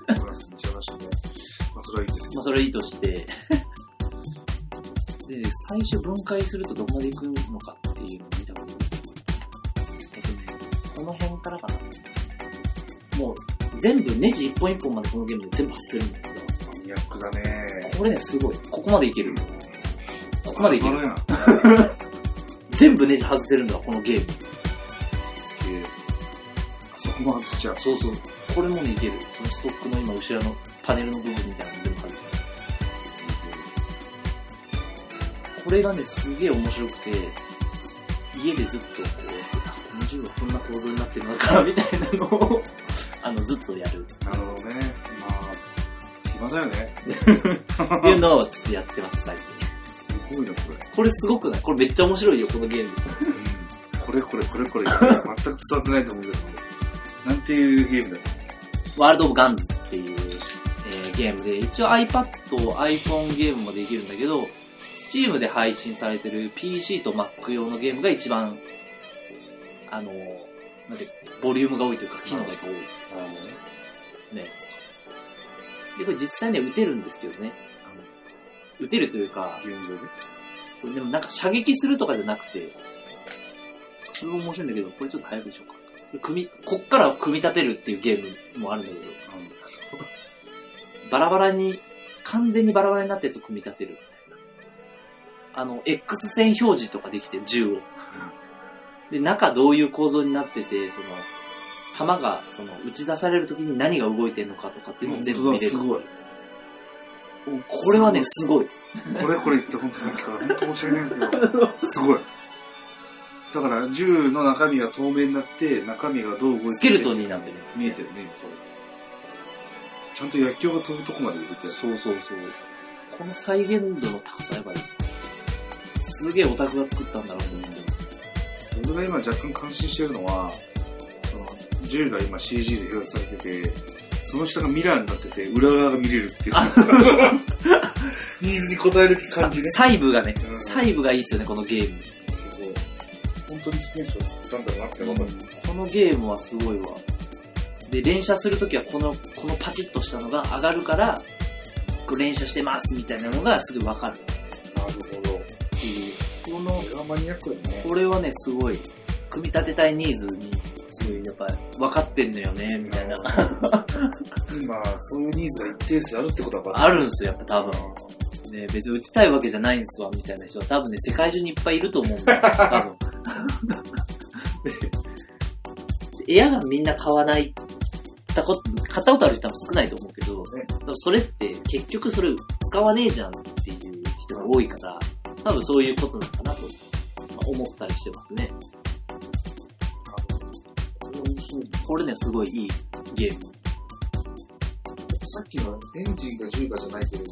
Speaker 2: 思います。違いましたね。まあ、それはいいですけ
Speaker 1: まあ、それはいいとして。で、最初分解するとどこまで行くのかっていうのを見たことえっとね、この辺からかな。もう、全部ネジ一本一本までこのゲームで全部外せるんだけ
Speaker 2: ど。マニアックだね。
Speaker 1: ど、これね、すごい。ここまでいける。ここまでいける。全部ネジ外せるんだ、このゲーム。
Speaker 2: すげえ。あそこも外しちゃう。
Speaker 1: そうそう。これもね、いける。そのストックの今、後ろのパネルの部分みたいなのそれがね、すげえ面白くて、家でずっとこう、あ、この銃はこんな構造になってるのか、みたいなのを、あの、ずっとやる。
Speaker 2: なるほどね。まあ、暇だよね。
Speaker 1: っていうのをちょっとやってます、最近。
Speaker 2: すごいな、これ。
Speaker 1: これすごくない？これめっちゃ面白いよ、このゲーム。
Speaker 2: うん。これこれこれこれ。全く伝わってないと思うけど。なんていうゲームだよ。
Speaker 1: ワールド・オブ・ガンズっていう、えーゲームで、一応 iPad、iPhone ゲームもできるんだけど、Steam で配信されてる PC と Mac 用のゲームが一番、あの、なんて、ボリュームが多いというか、機能が多いね。で、これ実際には撃てるんですけどね。あの撃てるというか、
Speaker 2: ゲーム上で？
Speaker 1: そう、でもなんか射撃するとかじゃなくて、それも面白いんだけど、これちょっと早くでしょうか。組み、こっから組み立てるっていうゲームもあるんだけど、バラバラに、完全にバラバラになったやつを組み立てる。あの、X 線表示とかできて、銃を。で、中どういう構造になってて、その、弾が、その、打ち出されるときに何が動いてるのかとかっていうのを全部見れる。
Speaker 2: すごい。
Speaker 1: これはね、すごい。
Speaker 2: これこれ言って本当さっきから本当申し訳ないんだけど、すごい。だから銃の中身が透明になって、中身がどう動いてる
Speaker 1: スケルトンになってるんです
Speaker 2: 見えてるね、そう。ちゃんと薬莢が飛ぶとこまで入れて
Speaker 1: そうそうそう。この再現度の高さやばい。すげえオタクが作ったんだろうと思う。
Speaker 2: 俺が今若干感心してるのは、その銃が今 CG で表示されてて、その下がミラーになってて、裏側が見れるっていう。ニーズに応える感じね。
Speaker 1: 細部がね
Speaker 2: うん、
Speaker 1: 細部がいいっすよね、このゲーム。
Speaker 2: すごい。本当にスケートを作ったんだなってわかる。
Speaker 1: このゲームはすごいわ。で、連射するときはこの、このパチッとしたのが上がるから、こう連射してますみたいなのがすぐわかる
Speaker 2: なるほど。マニアックだね。
Speaker 1: これはね、すごい、組み立てたいニーズに、すごい、やっぱ、分かってんのよね、みたいな。
Speaker 2: 今、そういうニーズが一定数あるってことは分か
Speaker 1: あるんですよ、やっぱ多分。ね、別に打ちたいわけじゃないんすわ、みたいな人は多分ね、世界中にいっぱいいると思うんだよ、多分。でエアガンみんな買わない、たこと、買ったことある人は少ないと思うけど、
Speaker 2: ね
Speaker 1: それって結局それ使わねえじゃんっていう人が多いから、多分そういうことなのかなと、まあ思ったりしてますね。
Speaker 2: これね、
Speaker 1: すごいいいゲーム。
Speaker 2: さっきのエンジンか銃かじゃないけど、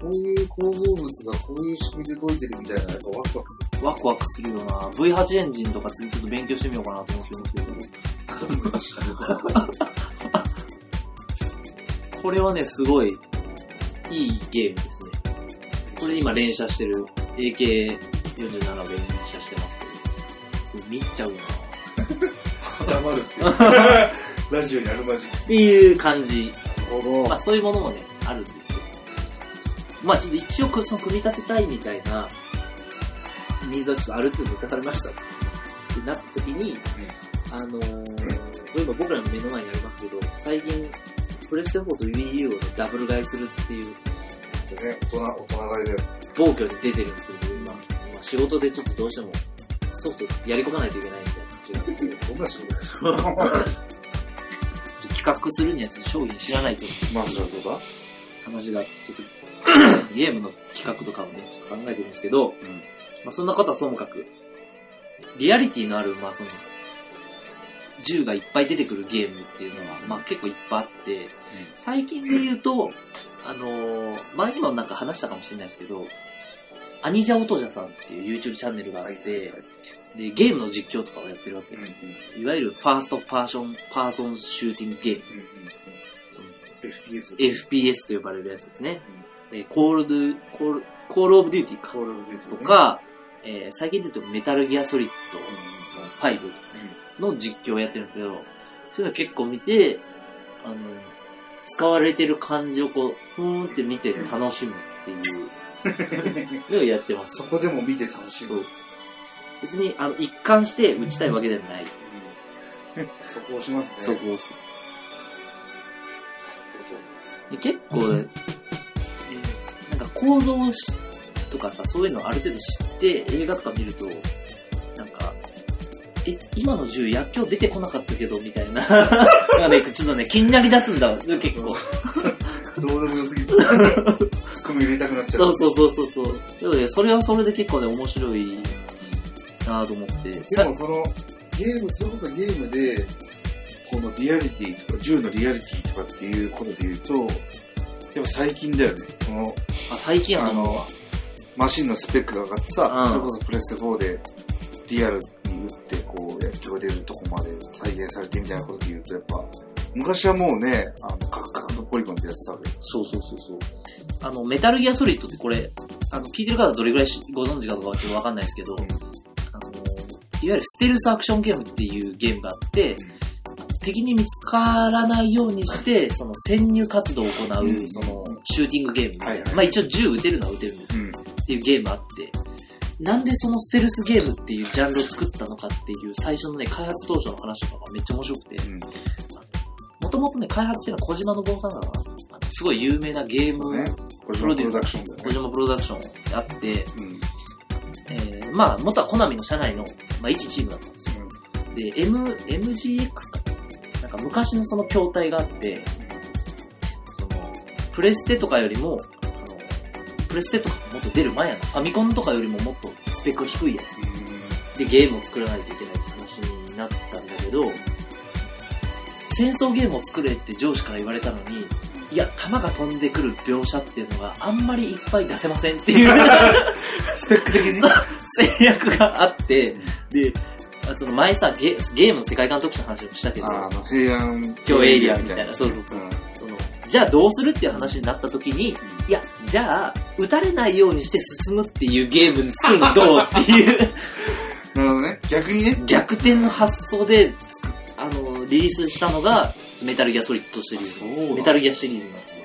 Speaker 2: こういう構造物がこういう仕組みで動いてるみたいな、やっぱワクワクする。
Speaker 1: ワクワクするよな。V8 エンジンとか次ちょっと勉強してみようかなと思ってますけど。これはね、すごいいいゲームですね。これ今連射してる AK 47記射してますけど、見っちゃう
Speaker 2: よ黙るっていう ラジオにあるまじ
Speaker 1: っていう感じ。
Speaker 2: なるほど
Speaker 1: まあそういうものもね、あるんですよ。まあちょっと一応その組み立てたいみたいな、ニーズはちょっとある程度満たされましたってなった時に、あのー、例えば僕らの目の前にありますけど、最近、プレステ4と Wii U を、ね、ダブル買いするっていう。
Speaker 2: ね、大人、大人買いで。
Speaker 1: 暴挙に出てるんですけど、まあ、仕事でちょっとどうしてもソフトやり込まないといけないみたいな感じが
Speaker 2: どんな仕事
Speaker 1: 企画するにはちょっと商品知らないと
Speaker 2: まあ、そういうことだ。
Speaker 1: 話があって、ちょっとゲームの企画とかをね、ちょっと考えてるんですけど、まあそんなことはともかく、リアリティのある、まあその、銃がいっぱい出てくるゲームっていうのは、まあ結構いっぱいあって、最近で言うと、あのー前にもなんか話したかもしれないですけど、アニジャオトジャさんっていう YouTube チャンネルがあって、で、ゲームの実況とかをやってるわけ
Speaker 2: うん。うん。うん。
Speaker 1: いわゆるファーストパーション、パーソンシューティングゲーム。その
Speaker 2: FPS。
Speaker 1: FPS と呼ばれるやつですね。でコールド、コール、コールオブデューティーか
Speaker 2: コールオブデューティーね
Speaker 1: と、か、えー最近で言うとメタルギアソリッド5の実況をやってるんですけど、そういうの結構見て、あの、使われてる感じをこう、ふーんって見て楽しむっていうのをやってます。
Speaker 2: そこでも見て楽しむ。
Speaker 1: 別に、あの、一貫して打ちたいわけではない。
Speaker 2: そこ押しますね。
Speaker 1: そこを押す。で結構、なんか構造とかさ、そういうのをある程度知って映画とか見ると、え、今の銃薬莢出てこなかったけど、みたいな。なんかね、ちょっとね、気になり出すんだわ、結構。
Speaker 2: どうでもよすぎて。ツッコミ入れたくなっちゃう。
Speaker 1: そうそうそうそうそう。でもね、それはそれで結構ね、面白いなと思って。
Speaker 2: で
Speaker 1: さ
Speaker 2: もその、ゲーム、それこそゲームで、このリアリティとか、銃のリアリティとかっていうことで言うと、やっぱ最近だよね。この、
Speaker 1: あ最近やと思うわ。
Speaker 2: マシンのスペックが上がってさ、
Speaker 1: うん
Speaker 2: それこそプレステ4でリアルって、こう、野球が出るとこまで再現されてみたいなことで言うと、やっぱ、昔はもうね、あの、カクカクのポリゴンってやってたわけよ。
Speaker 1: そうそうそうそう。あの、メタルギアソリッドってこれ、あの、聞いてる方はどれぐらいしご存知かとかはちょっとわかんないですけど、
Speaker 2: うん
Speaker 1: あの、いわゆるステルスアクションゲームっていうゲームがあって、敵に見つからないようにして、その潜入活動を行う、
Speaker 2: うん
Speaker 1: その、シューティングゲーム。
Speaker 2: はいはい
Speaker 1: まあ一応銃撃てるのは撃てるんですよ
Speaker 2: うん。
Speaker 1: っていうゲームあって、なんでそのステルスゲームっていうジャンルを作ったのかっていう最初のね、開発当初の話とかがめっちゃ面白くて、
Speaker 2: うん。
Speaker 1: もともとね、開発してるのは小島の坊さんだから、あのすごい有名なゲーム、
Speaker 2: ね。プロダクションだよね。
Speaker 1: 小島プロダクションあって、
Speaker 2: うん。
Speaker 1: えー、まあ、元はコナミの社内の、まあ、一チームだったんですよ。で、M、MGX かなんか昔のその筐体があって、その、プレステとかよりも、プレステとかもっと出る前やな。ファミコンとかよりももっとスペックが低いやつ。で、ゲームを作らないといけないって話になったんだけど、戦争ゲームを作れって上司から言われたのに、いや、弾が飛んでくる描写っていうのがあんまりいっぱい出せませんっていう
Speaker 2: スペック的に。
Speaker 1: 制約があって、で、あその前さゲ、ゲームの世界観特集の話もしたけど、
Speaker 2: あの、平安
Speaker 1: 今日エイリアンみたいな。そうそうそう。そのじゃあどうするっていう話になった時に、いや、じゃあ、撃たれないようにして進むっていうゲームに作るのどうっていう
Speaker 2: なるほどね。逆にね。
Speaker 1: 逆転の発想であの、リリースしたのが、メタルギアソリッドシリーズメタルギアシリーズなんですよ。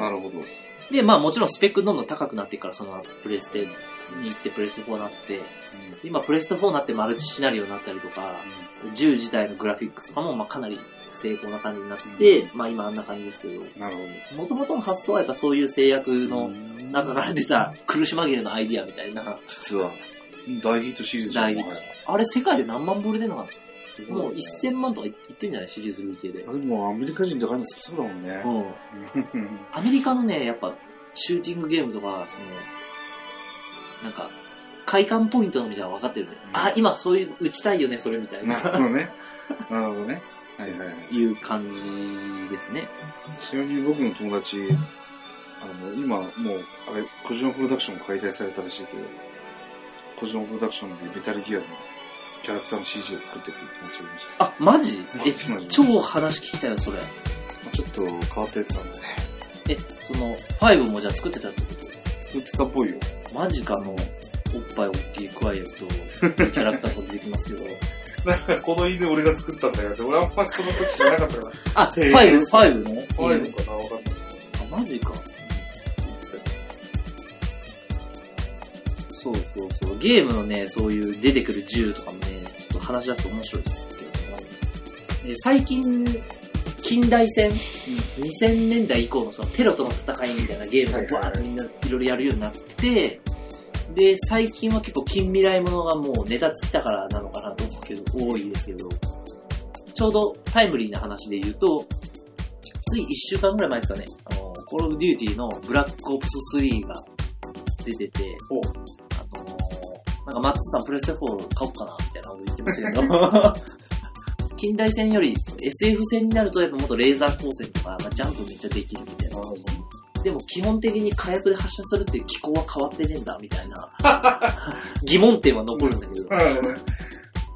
Speaker 2: なるほど。
Speaker 1: で、まあもちろんスペックどんどん高くなっていくから、その後プレステに行ってプレステ4になって、今プレステ4になってマルチシナリオになったりとか、銃自体のグラフィックスとかもまあかなり成功な感じになって、まあ今あんな感じですけど、
Speaker 2: なるほ
Speaker 1: もともとの発想はやっぱそういう制約
Speaker 2: ど。
Speaker 1: の中から出た苦し紛れのアイディアみたいな、
Speaker 2: 実は、大ヒットシリーズじゃん
Speaker 1: 大ヒットあれ世界で何万部売れてんのかなもう1000万とかいってんじゃない？シリーズ累計で。
Speaker 2: あでもアメリカ人とかきそうだもんね
Speaker 1: う。ん。アメリカのね、やっぱ、シューティングゲームとか、その、なんか、快感ポイントのみたいなの分かってるね。
Speaker 2: うん
Speaker 1: あ、今そういう、打ちたいよね、それみたい
Speaker 2: なるほ
Speaker 1: な、
Speaker 2: どね。なるほどね。はいはいはい。
Speaker 1: いう感じですね。
Speaker 2: ちなみに僕の友達、あの、今もう、あれ、小島プロダクション解体されたらしいけど、小島プロダクションでメタルギアのキャラクターの CG を作ってるって友達がいました。
Speaker 1: あ、マジ？え
Speaker 2: マジマジ、
Speaker 1: 超話聞きたいよ、それ。
Speaker 2: まあちょっと変わったやつなんでね。
Speaker 1: え、その、5もじゃあ作ってたってこ
Speaker 2: 作ってたっぽいよ。
Speaker 1: とマジかの、おっぱい大きいクワイエット、キャラクターが出てきますけど。
Speaker 2: なんかこの犬俺が作ったんだよって、俺あんまその時知らなかったから。
Speaker 1: あ、
Speaker 2: へー
Speaker 1: 5?5 5の？
Speaker 2: 怖いのかな？わかんない。
Speaker 1: あ、マジか。そうそうそう。ゲームのね、そういう出てくる銃とかもね、ちょっと話し出すと面白いですけど、え最近、近代戦、2000年代以降のそのテロとの戦いみたいなゲームをバーッとみんないろいろやるようになって、で、最近は結構近未来ものがもうネタ尽きたからなのかなけど、多いですけど、ちょうどタイムリーな話で言うと、つい1週間ぐらい前ですかね、あの、コールオブデューティーのブラックオプス3が出てて、
Speaker 2: お。
Speaker 1: あのーなんかマッツさんプレステ4買おうかなみたいなこと言ってますけど、近代戦より SF 戦になるとやっぱもっとレーザー光線とか、まあ、ジャンプめっちゃできるみたいな。でも基本的に火薬で発射するっていう機構は変わってねえんだみたいな。疑問点は残るんだけど。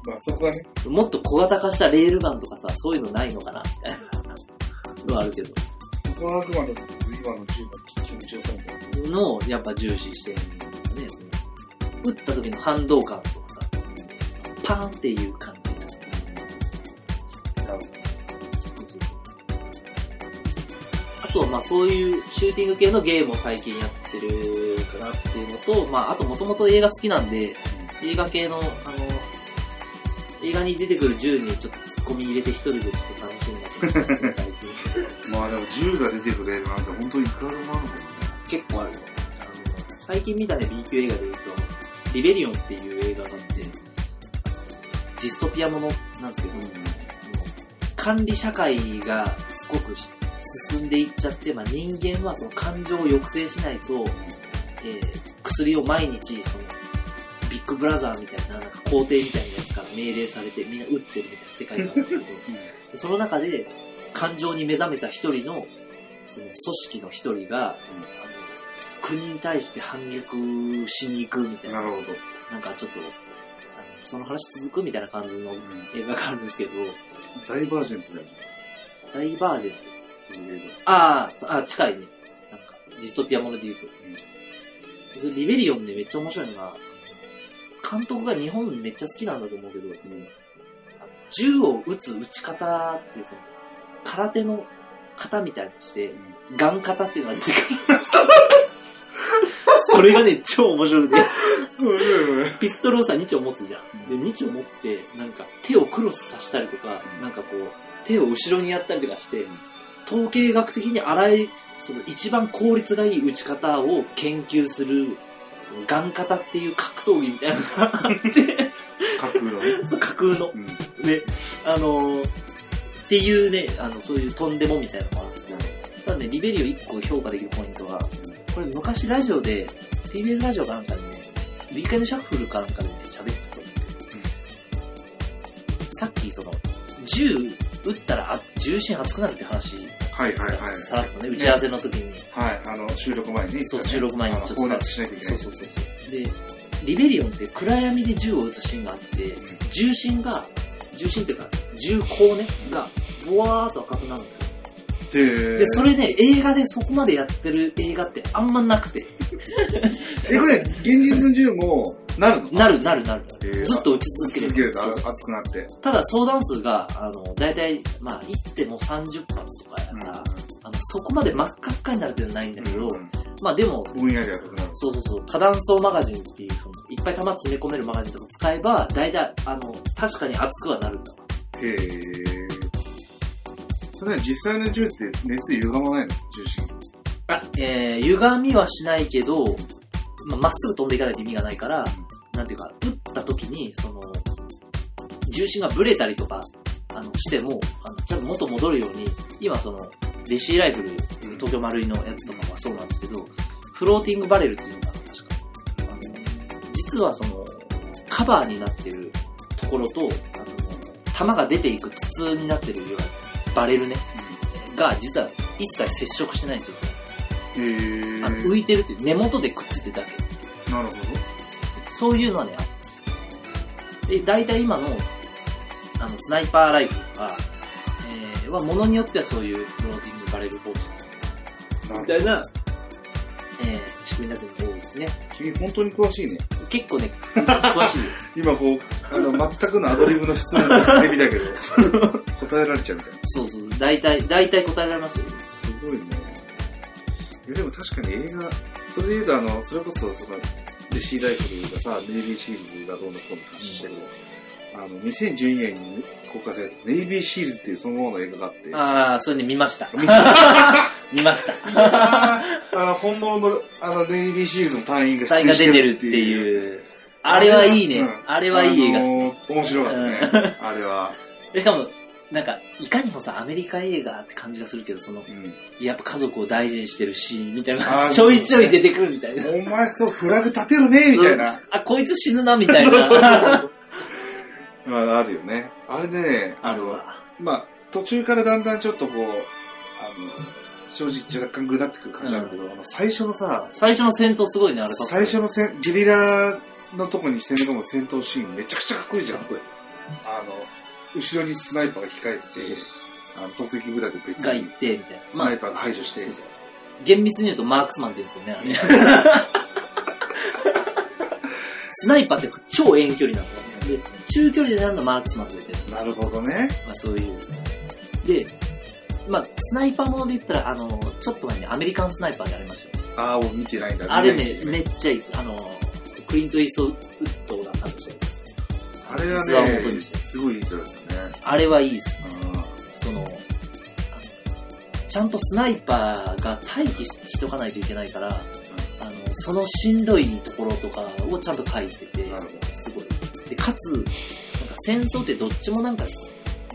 Speaker 2: まあそこはね、
Speaker 1: もっと小型化したレールガンとかさ、そういうのないのかなみたいなのはあるけど。
Speaker 2: そこはあくまでも今の銃の気持ちよさみたいな。
Speaker 1: のをやっぱ重視してるんだね。その撃った時の反動感とかさ、パーンっていう感じ。
Speaker 2: なる
Speaker 1: あとはまあそういうシューティング系のゲームを最近やってるかなっていうのと、まああともともと映画好きなんで、映画系の、あの、映画に出てくる銃にちょっと突っ込み入れて一人でちょっと楽しんだりしてますね、最近。
Speaker 2: まあでも銃が出てくる映画なんて本当にいくらでもあるもんね。
Speaker 1: 結構あるよ。あの最近見たね、B 級映画で言うと、リベリオンっていう映画があって、ディストピアものなんですけど、あの管理社会がすごくし進んでいっちゃって、まあ、人間はその感情を抑制しないと、えー薬を毎日そのビッグブラザーみたいななんか皇帝みたいなやつから命令されてみんな撃ってるみたいな世界なんだけどその中で感情に目覚めた一人のその組織の一人が、あの国に対して反逆しに行くみたいな
Speaker 2: なるほど。
Speaker 1: なんかちょっと、その話続くみたいな感じの映画があるんですけど、
Speaker 2: ダイバージェントだよね。
Speaker 1: ダイバージェント。ああ、あ近いね。なんか、ディストピアもので言うと。それリベリオンでめっちゃ面白いのが、監督が日本めっちゃ好きなんだと思うけど、あの銃を撃つ撃ち方っていうその、空手の型みたいにして、ガン型っていうのが出てくるんですそれがね、超面白
Speaker 2: い。
Speaker 1: ピストルをさ、2丁持つじゃん。で、2丁持って、なんか手をクロスさせたりとか、なんかこう、手を後ろにやったりとかして、統計学的に荒い、その一番効率がいい打ち方を研究する、そのガン型っていう格闘技みたいなのがあって、
Speaker 2: 架空のね。
Speaker 1: 架空の。
Speaker 2: うん。
Speaker 1: で、あのーっていうね、あの、そういうとんでもみたいなのもあるんですただね、リベリオ1個評価できるポイントは、これ昔ラジオで、TBS ラジオかなんかでね、ウィークエンドシャッフルかなんかでね、喋ってたと思うさっきその、銃撃ったらあ重心熱くなるって話、
Speaker 2: はいはいはい。
Speaker 1: さらっとね、打ち合わせの時に、
Speaker 2: はい、あの、収録前にね。
Speaker 1: そう、収録前にちょっと
Speaker 2: 放熱しなきゃいけない。
Speaker 1: そうそうそうそう。で、リベリオンって暗闇で銃を撃つシーンがあって、重心が、重心っていうか、銃口ね、が、ボワーっと赤くなるんですよ。で、それね、映画でそこまでやってる映画ってあんまなくて、
Speaker 2: え、これ、現実の銃も、なるの？
Speaker 1: なるなるなる。
Speaker 2: へー
Speaker 1: ずっと撃ち続ける。
Speaker 2: 続けると
Speaker 1: そうそう
Speaker 2: 熱くなって。
Speaker 1: ただ相談数が、あの、だいたい、まあ、行っても30発とかやから、あの、そこまで真っ赤っかになるっていうのはないんだけど、
Speaker 2: うん
Speaker 1: まあでも、
Speaker 2: ぼんやり赤くなる。
Speaker 1: そうそうそう、多弾層マガジンっていう、その、いっぱい弾詰め込めるマガジンとか使えば、だいたい、あの、確かに熱くはなるんだ。
Speaker 2: へー。それは実際の銃って熱歪まないの？重心。
Speaker 1: あ、えー、歪みはしないけど、まあ、まっすぐ飛んでいかないと意味がないから、なんていうか、撃った時に、その、重心がブレたりとか、あの、しても、あの、ちゃんと元戻るように、今その、レシーライフル、東京丸いのやつとかはそうなんですけど、フローティングバレルっていうのが、確か。あの、実はその、カバーになってるところと、あの、弾が出ていく筒になってるようなバレルね、が、実は一切接触してないんですよ。
Speaker 2: へー。
Speaker 1: あの浮いてるっていう根元でくっついてるだけ。
Speaker 2: なるほ
Speaker 1: そういうのはね、あったんですよ。で、大体今の、あの、スナイパーライフルとか、えー、は、ものによってはそういうフローティングバレル方式
Speaker 2: ど。な
Speaker 1: みたいな、えー、仕組みになってるのが多いですね。
Speaker 2: 君本当に詳しいね。
Speaker 1: 結構ね、詳しいよ。
Speaker 2: 今こう、あの、全くのアドリブの質問をしてみたけど、答えられちゃうみたいな。
Speaker 1: そうそう、大体、大体答えられますよ。
Speaker 2: すごいね。いやでも確かに映画、それで言うとあの、それこそその、レシーライフルがさ、ネイビーシールズがどうのこうの話してる、あの、2012年に公開されたネイビーシールズっていうそのものの映画があって、
Speaker 1: あー、それね、見ました。
Speaker 2: 見
Speaker 1: ました。
Speaker 2: あの、本物の、あの、ネイビーシールズの隊員が
Speaker 1: 出てるって
Speaker 2: う。
Speaker 1: いう。あれはいいね。
Speaker 2: うん
Speaker 1: あれはいい映画
Speaker 2: あ
Speaker 1: です。
Speaker 2: のー面白かったね。あれは。
Speaker 1: しかも、なんか、いかにもさ、アメリカ映画って感じがするけど、その、
Speaker 2: うん。
Speaker 1: やっぱ家族を大事にしてるシーンみたいなちょいちょい出てくるみたいな。
Speaker 2: お前そう、フラグ立てるね、みたいな。
Speaker 1: あ、こいつ死ぬな、みたいな。
Speaker 2: まあ、あるよね。あれでね、あの、まあ、途中からだんだんちょっとこう、あの、正直若干ぐだってくる感じあるけど、あの、最初のさ、
Speaker 1: 最初の戦闘すごいね、あれかっこいい
Speaker 2: 最初のせんゲリラのとこに攻め込む戦闘シーンめちゃくちゃかっこいいじゃん。あの、後ろにスナイパーが控えて、あの、投石部隊で別に
Speaker 1: が行って、みたいな。まあ
Speaker 2: スナイ、パーが排除して、
Speaker 1: そうそう厳密に言うとマークスマンって言うんですけどね、あれ。スナイパーって超遠距離なんだよね。で、中距離でなるのマークスマンって言ってる。
Speaker 2: なるほどね。
Speaker 1: まあそういう。で、まあ、スナイパーもので言ったら、あの、ちょっと前にアメリカンスナイパーでありましたよ。
Speaker 2: ああ、もう見てないんだ。
Speaker 1: あれねめっちゃいい。あの、クリント・イーストウッドが担当してるんです。
Speaker 2: あれは
Speaker 1: 実話を
Speaker 2: ね
Speaker 1: 元にして、
Speaker 2: すごいいい人ですよね。
Speaker 1: あれはいいです。
Speaker 2: う
Speaker 1: その、ちゃんとスナイパーが待機しとかないといけないから、あの、そのしんどいところとかをちゃんと書いててすごい。で、かつ、なんか戦争ってどっちもなんか、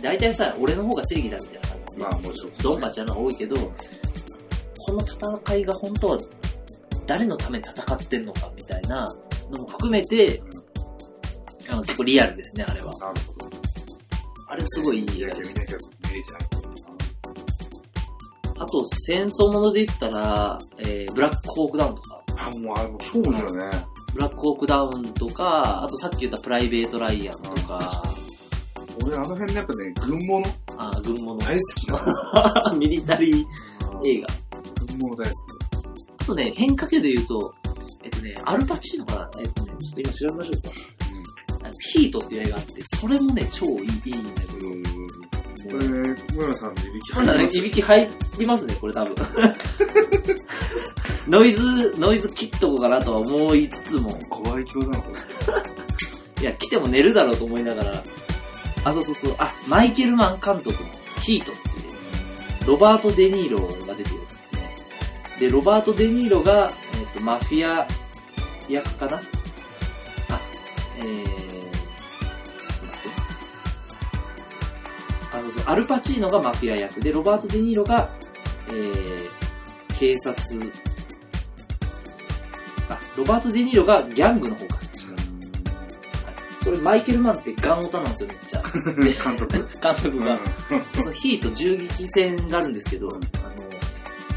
Speaker 1: 大体さ、俺の方が正義だみたいな感じで
Speaker 2: まあもちろん。
Speaker 1: ドンパチやるのが多いけど、この戦いが本当は誰のために戦ってんのかみたいなのも含めて、あの結構リアルですね、あれは。
Speaker 2: なるほど。
Speaker 1: あれすごいいい
Speaker 2: いや
Speaker 1: 映画です。
Speaker 2: 見なきゃ見れてない。
Speaker 1: あと、戦争もので言ったら、えー、ブラックホークダウンとか、
Speaker 2: あ、もうあれも超面白いね。
Speaker 1: ブラックホークダウンとか、あとさっき言ったプライベートライアンとか、
Speaker 2: 俺あの辺のやっぱね、軍物
Speaker 1: あ軍物、
Speaker 2: 大好きなの。
Speaker 1: ミリタリー映画。
Speaker 2: 軍物大好
Speaker 1: あとね、変化球で言うと、えっとね、アルパチーノかなえっとね、ちょっと今調べましょうか。ヒートっていう映画あって、それもね、超いいいいんだけ
Speaker 2: き。
Speaker 1: ど、
Speaker 2: うん。これ、村野さんでいびき
Speaker 1: なんだね、いびき入りますね、これ多分。ノイズ、ノイズ切っとこうかなとは思いつつも、
Speaker 2: 怖い鏡なのこれ。
Speaker 1: いや、来ても寝るだろうと思いながら、あ、そうそうそう、あ、マイケルマン監督のヒートっていう、ロバート・デ・ニーロが出てるやつですね。で、ロバート・デ・ニーロが、えっ、と、マフィア役かな？あ、えー、そうアルパチーノがマフィア役で、ロバート・デ・ニーロが、えー、警察、あ、ロバート・デ・ニーロがギャングの方か。それマイケルマンってガンオタなんですよ、めっちゃ。
Speaker 2: 監督。
Speaker 1: 監督が。そのヒート銃撃戦があるんですけど、あの、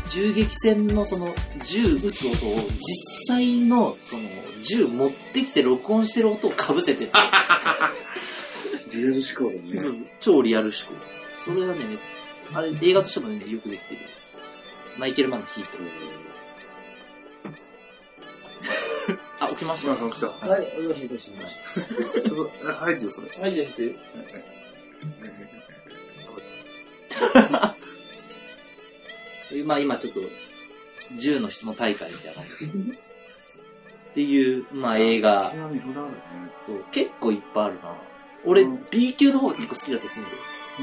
Speaker 1: 銃撃戦のその銃撃つ音を実際のその銃持ってきて録音してる音をかぶせてて、
Speaker 2: リアル思考だね。
Speaker 1: 超リアル思考。それはね、あれ映画としてもね、よくできてる。マイケルマンのヒート。あ、起きました。
Speaker 2: 村野さん来た。
Speaker 5: はい、お願いします。
Speaker 2: ちょっと、入ってよ、それ。
Speaker 5: はい、じゃあ見て。
Speaker 1: まあ今ちょっと、銃の質問大会みたいな。っていう、まあ映画。結構いっぱいあるな。俺、
Speaker 2: うん
Speaker 1: B 級の方が結構好きだったりするん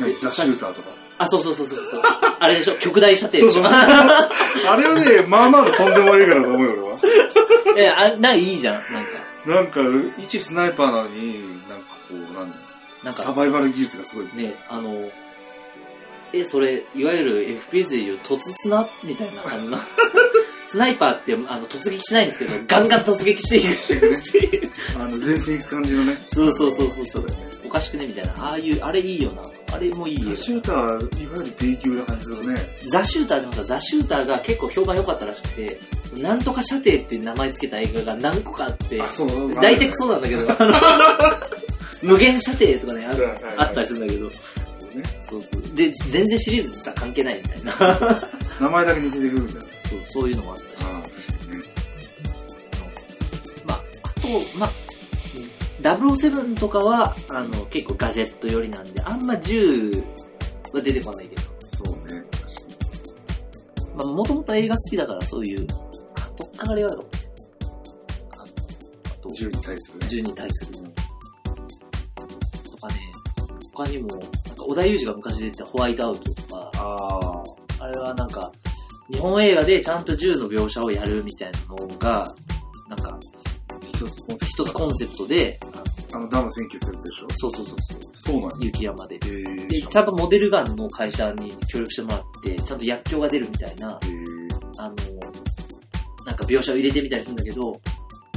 Speaker 1: だよ。
Speaker 2: ねザ・シューターとか？
Speaker 1: あ、そうそうそうそうそう。あれでしょ？極大射程でしょ？
Speaker 2: そうそう あれはね、まあまあのとんでもないからと思うよ、俺は。
Speaker 1: え、あ、なんかいいじゃん。なんか、
Speaker 2: なんか、一スナイパーなのに、なんかこう、なんだ
Speaker 1: なんか、
Speaker 2: サバイバル技術がすごい。
Speaker 1: ね、あの、え、それ、いわゆる FPS でいう突スナみたいな感じの。スナイパーって、あの、突撃しないんですけど、ガンガン突撃していく。
Speaker 2: あの、前線行く感じのね。
Speaker 1: そうそうそうそうそう。おかしくね？みたいな。ああいう、あれいいよな。あれもいいよ
Speaker 2: ザ・。シューターは、いわゆる B 級な感じするね。
Speaker 1: ザ・シューターでもさ、ザ・シューターが結構評判良かったらしくて、なんとか射程って名前つけた映画が何個かあって、
Speaker 2: あ、そう。
Speaker 1: 大体クソなんだけど、無限射程とかね、あったりするんだけど、
Speaker 2: ね。
Speaker 1: そうそう。で、全然シリーズとさ、関係ないみたいな。
Speaker 2: 名前だけ似せてくるみたいな。
Speaker 1: そう、そういうのもあったり。まあ、あと、まあ、007とかは、あの、結構ガジェット寄りなんで、あんま銃は出てこないけど、
Speaker 2: そうね。確かに。
Speaker 1: まあ、もともと映画好きだから、そういう、あ、とっかかりはあるあのあと、
Speaker 2: 銃に対するね。
Speaker 1: 銃に対するとかね、他にも、なんか織田裕二が昔出てたホワイトアウトとか、
Speaker 2: ああ。
Speaker 1: あれはなんか、日本映画でちゃんと銃の描写をやるみたいなのが、なんか、
Speaker 2: 一つコンセプ
Speaker 1: 一つコンセプトで、あ
Speaker 2: ト。あの、ダム選挙するやつでしょ？
Speaker 1: そうそうそうそう、
Speaker 2: そうなんや。
Speaker 1: 雪山で。
Speaker 2: えー、
Speaker 1: で、ちゃんとモデルガンの会社に協力してもらって、ちゃんと薬莢が出るみたいな、
Speaker 2: えー、
Speaker 1: あの、なんか描写を入れてみたりするんだけど、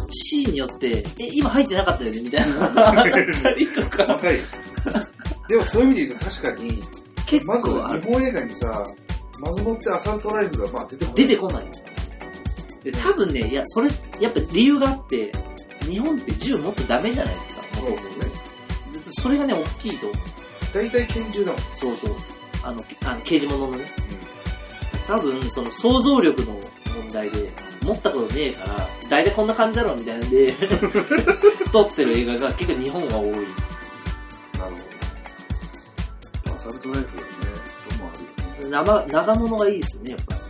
Speaker 1: シーンによって、え、今入ってなかったよね？みたいな、あったりとか。
Speaker 2: でもそういう意味で言うと確かに、
Speaker 1: 結
Speaker 2: まず
Speaker 1: 構ある
Speaker 2: 日本映画にさ、まずもってアサルトライフルはまあ出てこない。
Speaker 1: 出てこない。で、多分ね、いや、それ、やっぱ理由があって、日本って銃持ってダメじゃないですか、
Speaker 2: そうね。
Speaker 1: でそれがね、大きいと思うんですよ。
Speaker 2: 大体拳銃だもん。
Speaker 1: そうそう。あの、あの刑事物のね。多分、その想像力の問題で、持ったことねえから、大体こんな感じだろ、みたいなんで、撮ってる映画が結構日本が多い。
Speaker 2: なるほど。アサルトライフルはね、どうもあるよね。
Speaker 1: 生、長物がいいですよね、やっぱ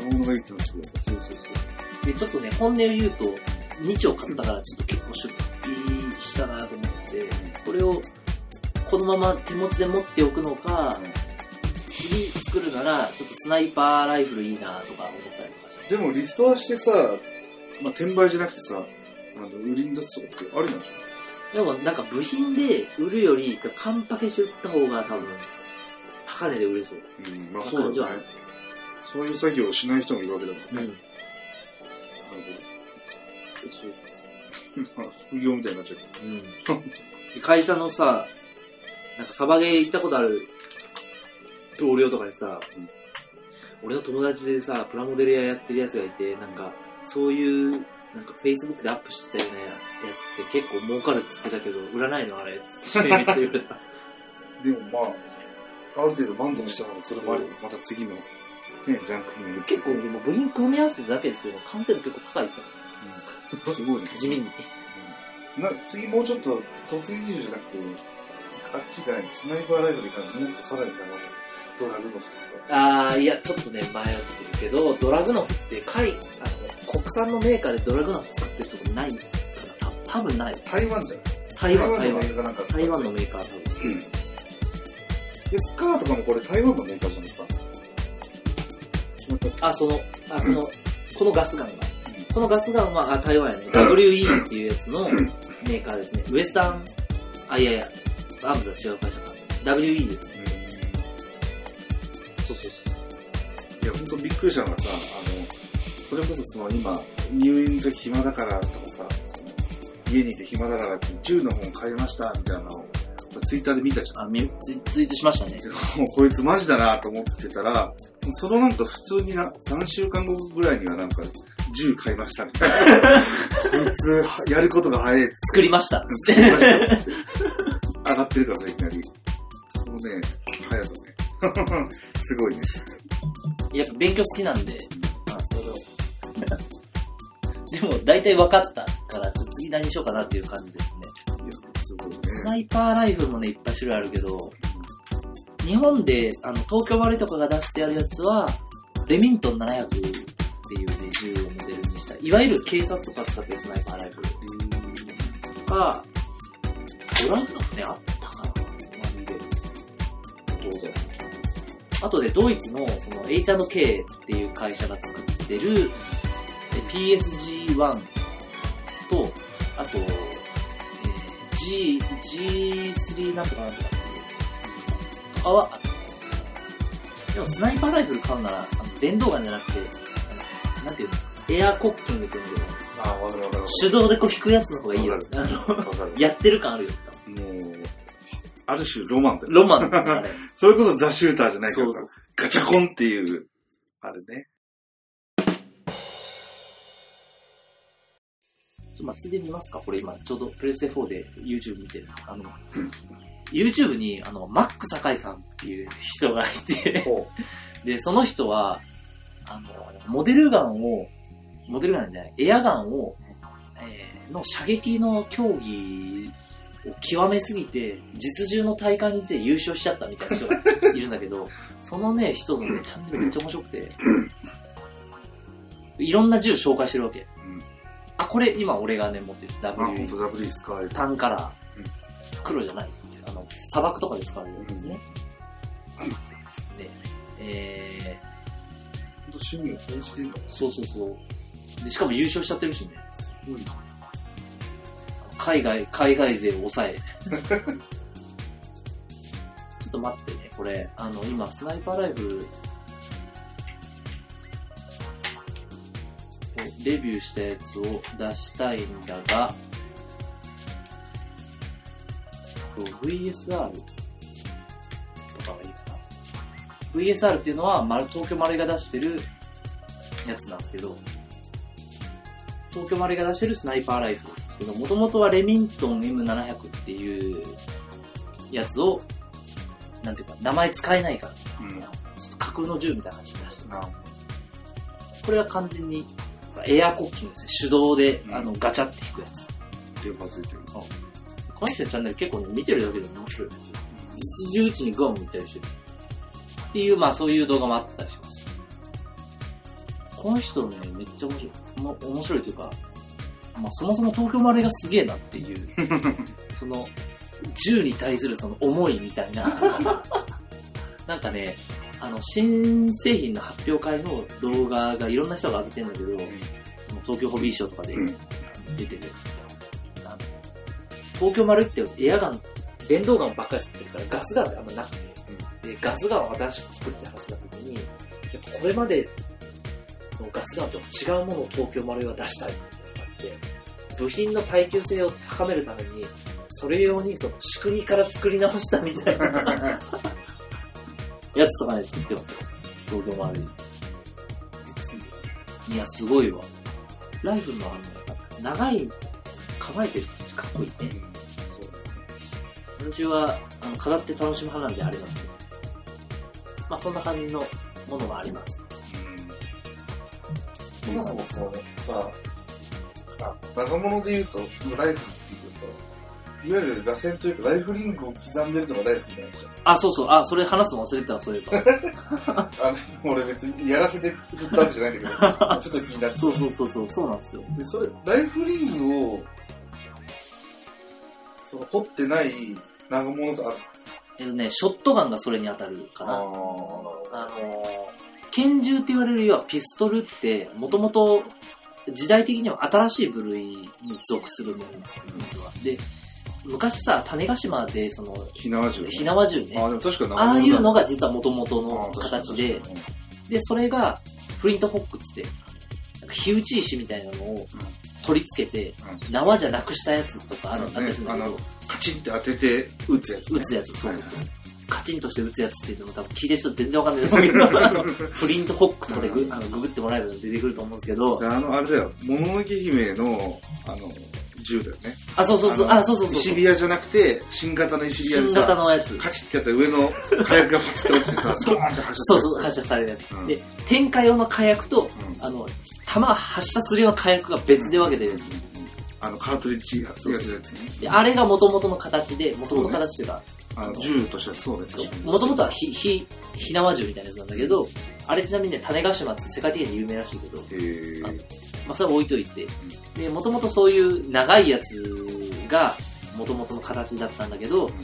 Speaker 2: がいいってのはすごい。
Speaker 1: そうそうそう。で、ちょっとね、本音を言うと、2丁買ったからちょっと結構出費したなと思って、これをこのまま手持ちで持っておくのか、次作るなら、ちょっとスナイパーライフルいいなとか思ったりとかして。
Speaker 2: でもリストアしてさ、まあ、転売じゃなくてさ、あの、売りに出すとかってありなんじ
Speaker 1: でもなんか部品で売るより、カンパケして売った方が多分、高値で売れそう。
Speaker 2: うん、まあそうだね。そういう作業をしない人もいるわけだもんね。
Speaker 1: うん。
Speaker 2: なるほど。副業みたいになっちゃう。
Speaker 1: うん。会社のさ、なんかサバゲー行ったことある同僚とかにさ、
Speaker 2: うん
Speaker 1: 俺の友達でさ、プラモデル屋やってるやつがいて、なんか、そういう、なんか Facebook でアップしてたようなやつって結構儲かるっつってたけど、売らないのあれっつってめっちゃ言われた。
Speaker 2: でもまあ、ある程度満足したらそれもあり、また次の、ね、ジャンク品に
Speaker 1: 結構でも部品組み合わせただけですけど、完成度結構高いですよ。
Speaker 2: 構、すごいね。
Speaker 1: 地味に。
Speaker 2: な次もうちょっと突撃銃じゃなくて、あっち行かないスナイパーライフルからもっとさらに長いドラグノフとかさ。
Speaker 1: あー、いや、ちょっとね、迷ってるけど、ドラグノフって、海、あの、国産のメーカーでドラグノフ作ってるとこないから、た多分ない。
Speaker 2: 台湾じゃん。
Speaker 1: 台湾、台湾
Speaker 2: のメー。カーなんか。
Speaker 1: 台湾のメーカー多分。
Speaker 2: で、スカーとかもこれ台湾のメーカーじゃない？か。違った
Speaker 1: あ、その、あ、この、このガスガンが。このガスガンは、あ、台湾やね。WE っていうやつのメーカーですね。ウエスタン、あ、いやいや、アームズは違う会社か。WE ですね。そうそうそう。
Speaker 2: いや、本当びっくりしたのがさ、あの、それこそその今、入院で暇だからとかさ、家にいて暇だからって銃の本買いましたみたいなのを、ツイッターで見たじゃん。
Speaker 1: あ、みツイツイートしましたね。
Speaker 2: もうこいつマジだなと思ってたら、そのなんか普通にな、3週間後ぐらいにはなんか、銃買いましたみたいな。こいつ、やることが早いっ
Speaker 1: 作りました。
Speaker 2: つってましたっつって上がってるからさ、いきなり。そのね、速さね。すごいね。
Speaker 1: やっぱ勉強好きなんで、あそれをでも、大体分かったから、ちょっと次何しようかなっていう感じですね。
Speaker 2: いや、すごいね。
Speaker 1: スナイパーライフルもね、いっぱい種類あるけど、日本で、あの、東京割とかが出してあるやつは、レミントン700っていうね、銃をモデルにした、いわゆる警察とか使ってるスナイパーライフルとか、ドラグノフね、あったかなマジで。
Speaker 2: どうだ
Speaker 1: あとで、ドイツの、その、H&K っていう会社が作ってる、PSG1 と、あと、G、G3 なんとかなんとかっていうとかはあったんですよ。でも、スナイパーライフル買うなら、あの電動ガンじゃなくて、なんていうの、エアコッキングっていうんだけど、
Speaker 2: あ、わかるわかるわか
Speaker 1: 手動でこう引くやつの方がいいよ。
Speaker 2: る。わかる。
Speaker 1: やってる感あるよ。
Speaker 2: もう、ある種ロマンだよ。
Speaker 1: ロマンだね、あれ。
Speaker 2: それこそザ・シューターじゃないから
Speaker 1: そう
Speaker 2: さ、ガチャコンっていう、あれね。
Speaker 1: まあ、ついで見ますかこれ今、ちょうどプレステ4で YouTube 見てる。あの、YouTube に、あの、マック坂井さんっていう人がいて、
Speaker 2: ほ
Speaker 1: で、その人は、あの、モデルガンを、モデルガンじゃない、エアガンを、えーの射撃の競技を極めすぎて、実銃の大会に出て優勝しちゃったみたいな人がいるんだけど、そのね、人のね、チャンネルめっちゃ面白くて、いろんな銃紹介してるわけ。
Speaker 2: うん
Speaker 1: あ、これ今俺がね、持ってる
Speaker 2: あ、
Speaker 1: W
Speaker 2: ほんと W スカイ。
Speaker 1: タンカラー、
Speaker 2: うん。
Speaker 1: 黒じゃない。あの砂漠とかで使われるやつですね、ですねえ
Speaker 2: ほんと趣味を感じてんだ
Speaker 1: ー、そうそうそう。でしかも優勝しちゃってるしね。
Speaker 2: すごいな。
Speaker 1: 海外海外勢を抑え。ちょっと待ってねこれ。あの今スナイパーライフルレビューしたやつを出したいんだが VSR とかがいいかな。VSR っていうのは丸東京丸井が出してるやつなんですけど東京丸井が出してるスナイパーライフルですけどもともとはレミントン M700 っていうやつをなんていうか名前使えないから。
Speaker 2: うん。
Speaker 1: ちょっと架空の銃みたいな感じで出してこれは完全にエアコッキングですね手動で、
Speaker 2: うん
Speaker 1: あのガチャって引くやつ
Speaker 2: 電波ついてる。
Speaker 1: この人のチャンネル結構ね、見てるだけでも面白い。実銃打ちにガンを見たりしてる。っていう、まあそういう動画もあったりします。この人ね、めっちゃ面白い。ま、面白いというか、まあそもそも東京マレーがすげえなっていう、その、銃に対するその思いみたいな。なんかね、あの、新製品の発表会の動画がいろんな人が上げてるんだけど、東京ホビーショーとかで
Speaker 2: うん。
Speaker 1: 出てる。あの東京丸ってエアガン、電動ガンばっかり作ってるからガスガンってあんまなくて、で、ガスガンを新しく作るって話った時に、やっぱこれまでのガスガンと違うものを東京丸は出したいっていうのがあって、部品の耐久性を高めるために、それ用にその仕組みから作り直したみたいな やつとかね、作ってますよ。東京丸。いや、すごいわ。ライフルのあの、長い、構えてるかっこいいね。そうです。私は、あの、飾って楽しむ派なんでありますよ。まあ、そんな感じのものがあります。
Speaker 2: そもそもそうさ、あ、長物で言うと、ライフルいわゆる螺旋というか、ライフリングを刻んでるのがライフルなんじ
Speaker 1: あ、そうそう。あ、それ話すの忘れてたわ、そういえば。
Speaker 2: ゃん。あの、俺別にやらせて振ったわけじゃないんだけど、ふと気になって。
Speaker 1: そうそうそうそう、そうなんですよ。
Speaker 2: で、それ、ライフリングを、その、掘ってない長物とある。
Speaker 1: えっとね、ショットガンがそれに当たるかな。
Speaker 2: あ
Speaker 1: あのー、拳銃って言われるようはピストルって、もともと時代的には新しい部類に属するもので、昔さ、種子島で、その、
Speaker 2: 火縄銃。
Speaker 1: 火縄銃ね。
Speaker 2: あ、でも確かに
Speaker 1: ああいうの
Speaker 2: が
Speaker 1: が実はもともとの形で、で、それがフリントホックっつって、なんか火打ち石みたいなのを取り付けて、縄じゃなくしたやつとかある
Speaker 2: うん
Speaker 1: だけど。
Speaker 2: ね、カチンって当てて撃つやつ、
Speaker 1: 撃つやつ、そう。
Speaker 2: はい
Speaker 1: カチンとして撃つやつって言っても多分聞いてる人全然わかんない。ですけど、フリントホックとかでグあのググってもらえば出てくると思うんですけど。
Speaker 2: で、あの、あれだよ、もののけ姫の、あの、銃だよね。
Speaker 1: あ、そうそうそう、
Speaker 2: あ
Speaker 1: そうそうそう。
Speaker 2: 石火矢じゃなくて、新型の石火矢で
Speaker 1: 新
Speaker 2: さ
Speaker 1: 型のやつ。
Speaker 2: カチッてやったら上の火薬がパチッて落ちてさ、ドーンって発射
Speaker 1: そうそう、発射されるやつ。
Speaker 2: うん
Speaker 1: で、点火用の火薬と、
Speaker 2: うん
Speaker 1: あの、弾発射するような火薬が別で分けてるやつ。
Speaker 2: あの、カートリッジやつやつね。
Speaker 1: で、あれが元々の形で、元々の形というか、
Speaker 2: あの、銃としてはそうね、確かに。
Speaker 1: もともとは火、火、火縄銃みたいなやつなんだけど、あれちなみにね、種子島って世界的に有名らしいけど、
Speaker 2: えー、
Speaker 1: まあそれは置いといて、で、もともとそういう長いやつが、もともとの形だったんだけど、その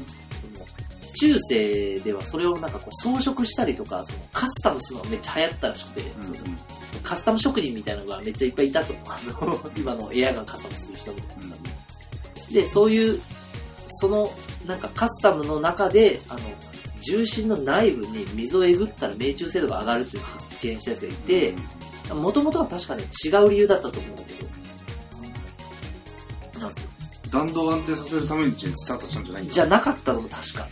Speaker 1: 中世ではそれをなんかこう装飾したりとか、そのカスタムするのがめっちゃ流行ったらしくて、
Speaker 2: うんうん
Speaker 1: カスタム職人みたいなのがめっちゃいっぱいいたと。あの、今のエアガンカスタムする人みたいな。で、そういう、その、なんかカスタムの中で、あの、重心の内部に水をえぐったら命中精度が上がるっていうのを発見したやつがいて、もともとは確かね、違う理由だったと思うんだけど。
Speaker 2: 弾道を安定させるためにスタートしたんじゃないんだ
Speaker 1: じゃなかったのも確か。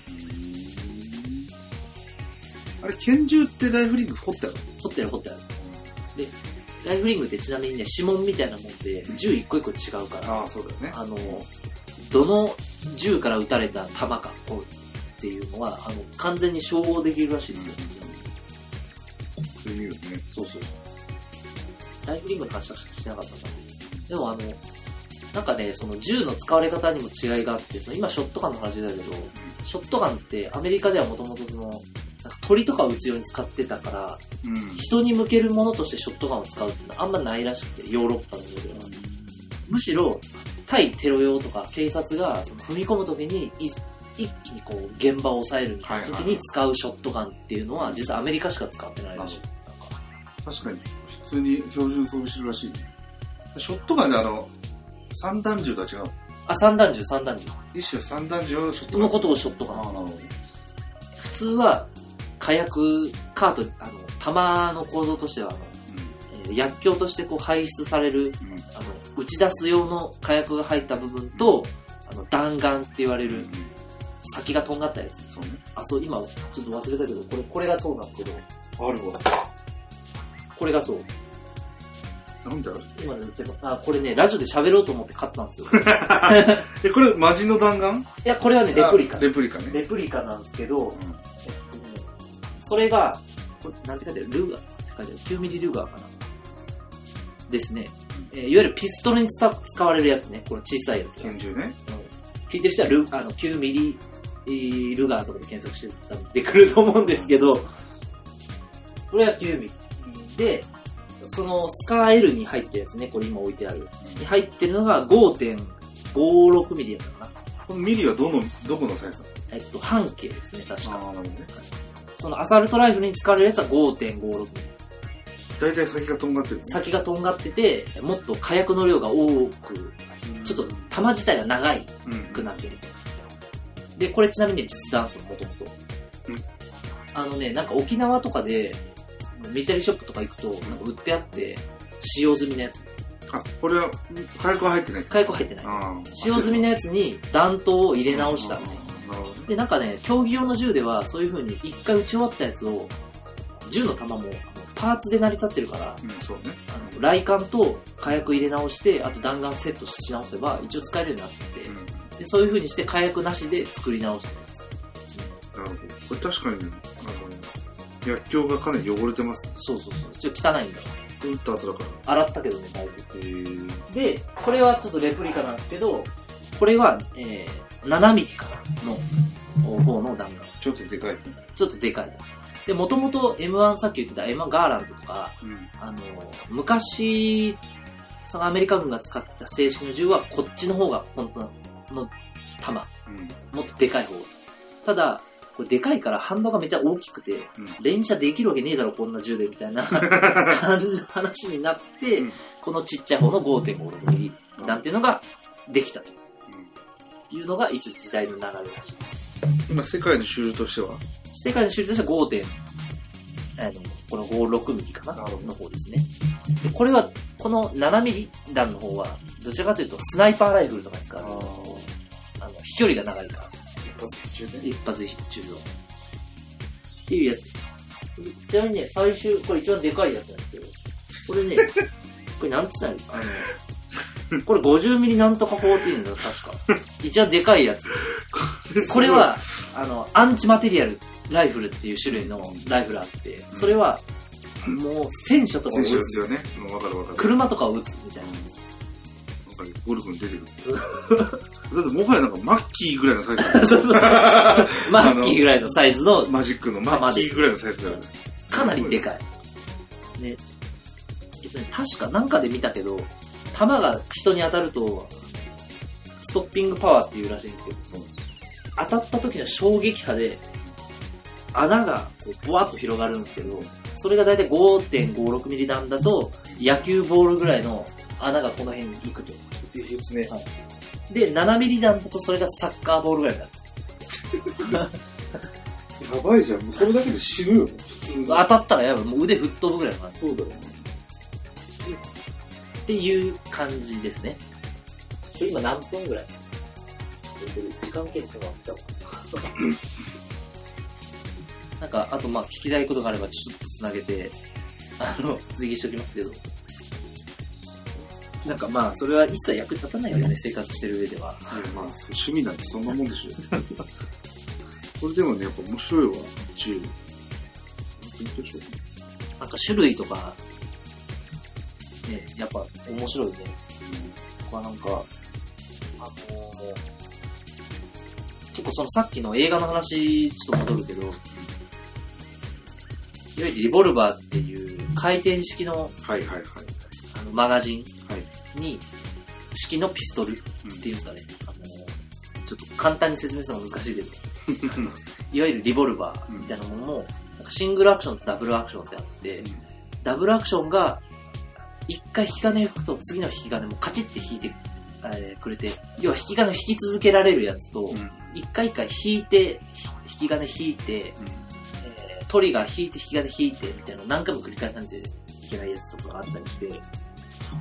Speaker 2: あれ、拳銃ってライフリング掘ってある？
Speaker 1: 掘ってある掘ってある。で、ライフリングってちなみにね、指紋みたいなもんで、銃一個一個違うから、
Speaker 2: ああ、そうだよね。
Speaker 1: あの、どの銃から撃たれた弾か、こうっていうのは、あの、完全に照合できるらしいですよ。
Speaker 2: そういう意味ね。
Speaker 1: そうそう。ライフリングの話はしてなかったかな。でもあの、なんかね、その銃の使われ方にも違いがあって、その今ショットガンの話だけど、ショットガンってアメリカではもともとその、なんか鳥とかを撃つように使ってたから、
Speaker 2: うん。
Speaker 1: 人に向けるものとしてショットガンを使うっていうのはあんまないらしくて、ヨーロッパの方では。むしろ、対テロ用とか警察がその踏み込むときにい一気にこう現場を抑えるみたいな時に使うショットガンっていうのは実はアメリカしか使ってないらしい。
Speaker 2: 確かに、普通に標準装備してるらしい。ショットガンであの、三弾銃とは違う。
Speaker 1: あ、三弾銃、三弾銃。
Speaker 2: 一種三弾銃をショットガン。
Speaker 1: のことをショットガン。
Speaker 2: ああ、なるほど。
Speaker 1: 普通は火薬、カート、あの、弾の構造としては、あの、えー薬莢としてこう排出される、
Speaker 2: うん。うん。
Speaker 1: あの、打ち出す用の火薬が入った部分と、あの、弾丸って言われる先がとんがったやつ。
Speaker 2: そうね。
Speaker 1: あ、そう、今、ちょっと忘れたけど、これ、これがそうなんですけど、
Speaker 2: あるわ。
Speaker 1: これがそう。
Speaker 2: なんである
Speaker 1: 今言ってるあ、これね、ラジオで喋ろうと思って買ったんですよ。
Speaker 2: え、これ、マジの弾丸？
Speaker 1: いや、これはね、レプリカ
Speaker 2: あ。レプリカね。
Speaker 1: レプリカなんですけど、
Speaker 2: うん
Speaker 1: えっとねそれが、これなんて書いてある？ルーガーって書いてある？9ミリルーガーかな？ですね。えーいわゆるピストルに使使われるやつね。この小さいやつ。
Speaker 2: 拳銃ね。
Speaker 1: 聞いてる人はルあの9ミリえールガーとかで検索してたら出てくると思うんですけど、これは9ミリで、そのスカー L に入ってるやつね、これ今置いてある。に入ってるのが5.56ミリやったかな。
Speaker 2: このミリはどの、どこのサイズなの？
Speaker 1: えっと、半径ですね、確か。
Speaker 2: ああ、なるほどね。
Speaker 1: そのアサルトライフルに使われるやつは5.56ミリ。
Speaker 2: 大体先がとんがってる。
Speaker 1: 先がとんがってて、もっと火薬の量が多くちょっと弾自体が長い
Speaker 2: うん。
Speaker 1: くなってる。で、これちなみに実弾数もともと
Speaker 2: うん。
Speaker 1: あのね、なんか沖縄とかで、ミリタリーショップとか行くと、なんか売ってあって、使用済みのやつ。
Speaker 2: あ、これは、火薬は入ってない。
Speaker 1: 火薬入ってない。使用済みのやつに弾頭を入れ直した。で、なんかね、競技用の銃では、そういう風に一回撃ち終わったやつを、銃の弾もパーツで成り立ってるから、
Speaker 2: うん、そうね。
Speaker 1: あの雷管と火薬入れ直して、あと弾丸セットし直せば、一応使えるようになってて、
Speaker 2: うん。
Speaker 1: でそういう風にして火薬なしで作り直したやつですね。
Speaker 2: なるほど。これ確かに、あの、薬莢がかなり汚れてますね。
Speaker 1: そうそうそう。ちょっと汚いんだよ。
Speaker 2: 打った後だから。
Speaker 1: 洗ったけどね、だいぶ。
Speaker 2: えー、
Speaker 1: で、これはちょっとレプリカなんですけど、これは、えー、7ミリからの方の弾丸。
Speaker 2: ちょっとでかい。
Speaker 1: ちょっとでかい。で、もともと M1 さっき言ってた M1 ガーランドとか、
Speaker 2: うん。
Speaker 1: あの、昔、そのアメリカ軍が使ってた正式の銃はこっちの方が本当の弾。
Speaker 2: うん。
Speaker 1: もっとでかい方。ただ、これでかいから反動がめっちゃ大きくて、
Speaker 2: うん。
Speaker 1: 連射できるわけねえだろ、こんな銃で、みたいな 感じの話になって、
Speaker 2: うん
Speaker 1: このちっちゃい方の5.56ミリなんていうのができたというのが一応時代の流れらしい。
Speaker 2: 今、世界の主流としては？
Speaker 1: 世界の種類としては5点、あの、この56ミリかな？の方ですね。で、これは、この7ミリ弾の方は、どちらかというと、スナイパーライフルとかに使う。あの、飛距離が長いから。
Speaker 2: 一発必中ね。
Speaker 1: 一発必中の。っていうやつ。ちなみにね、最終、これ一番でかいやつなんですけど、これね、これなんつったのあの、これ50ミリなんとか14だよ、確か。一番でかいやつ。これは、あの、アンチマテリアルライフルっていう種類のライフルあって、それは、もう戦車とかを撃つ。
Speaker 2: ですよね。もうわかるわかる。
Speaker 1: 車とかを撃つみたいな
Speaker 2: かるゴルフに出てくる。だってもはやなんかマッキーぐらいのサイズだよ
Speaker 1: そうそう。マッキーぐらいのサイズの
Speaker 2: マジックのマッキーぐらいのサイズだよね。
Speaker 1: かなりでかい。ね。えっとね、確かなんかで見たけど、弾が人に当たると、ストッピングパワーっていうらしいんですけど、その当たった時の衝撃波で、穴がこう、ぼわっと広がるんですけど、それがだいたい5.56ミリ弾だと、野球ボールぐらいの穴がこの辺に行くと。
Speaker 2: えげつね。
Speaker 1: で、7ミリ弾だとそれがサッカーボールぐらいになる。
Speaker 2: やばいじゃん。もうそれだけで死ぬよ。普通に
Speaker 1: 当たったらやばい。もう腕吹っ飛ぶぐらいの感じ。
Speaker 2: そうだよね。
Speaker 1: っていう感じですね。これ今何分ぐらい？時間計って忘れたわ。なんか、あとまあ聞きたいことがあればちょっとつなげて、あの、追記しておきますけど。なんかまあ、それは一切役に立たないよね、生活してる上では。
Speaker 2: まあ、趣味なんてそんなもんでしょ。これでもね、やっぱ面白いわ。銃。
Speaker 1: なんか種類とか、ね、やっぱ面白いね。これなんか、あのー結構そのさっきの映画の話、ちょっと戻るけど、いわゆるリボルバーっていう回転式の
Speaker 2: はいはいはい。
Speaker 1: あのマガジン
Speaker 2: はい。
Speaker 1: に、式のピストルっ
Speaker 2: うん
Speaker 1: ていうんですかね。あのーちょっと簡単に説明するのは難しいけど、いわゆるリボルバーみたいなものも、なんかシングルアクションとダブルアクションってあって、ダブルアクションが、一回引き金を吹くと次の引き金もカチッて引いて、えーくれて、要は引き金を引き続けられるやつと
Speaker 2: うん。う、ん。
Speaker 1: 一回一回引いて、ひ引き金引いて、えートリガー引いて引き金引いてみたいな何回も繰り返さないといけないやつとかがあったりして、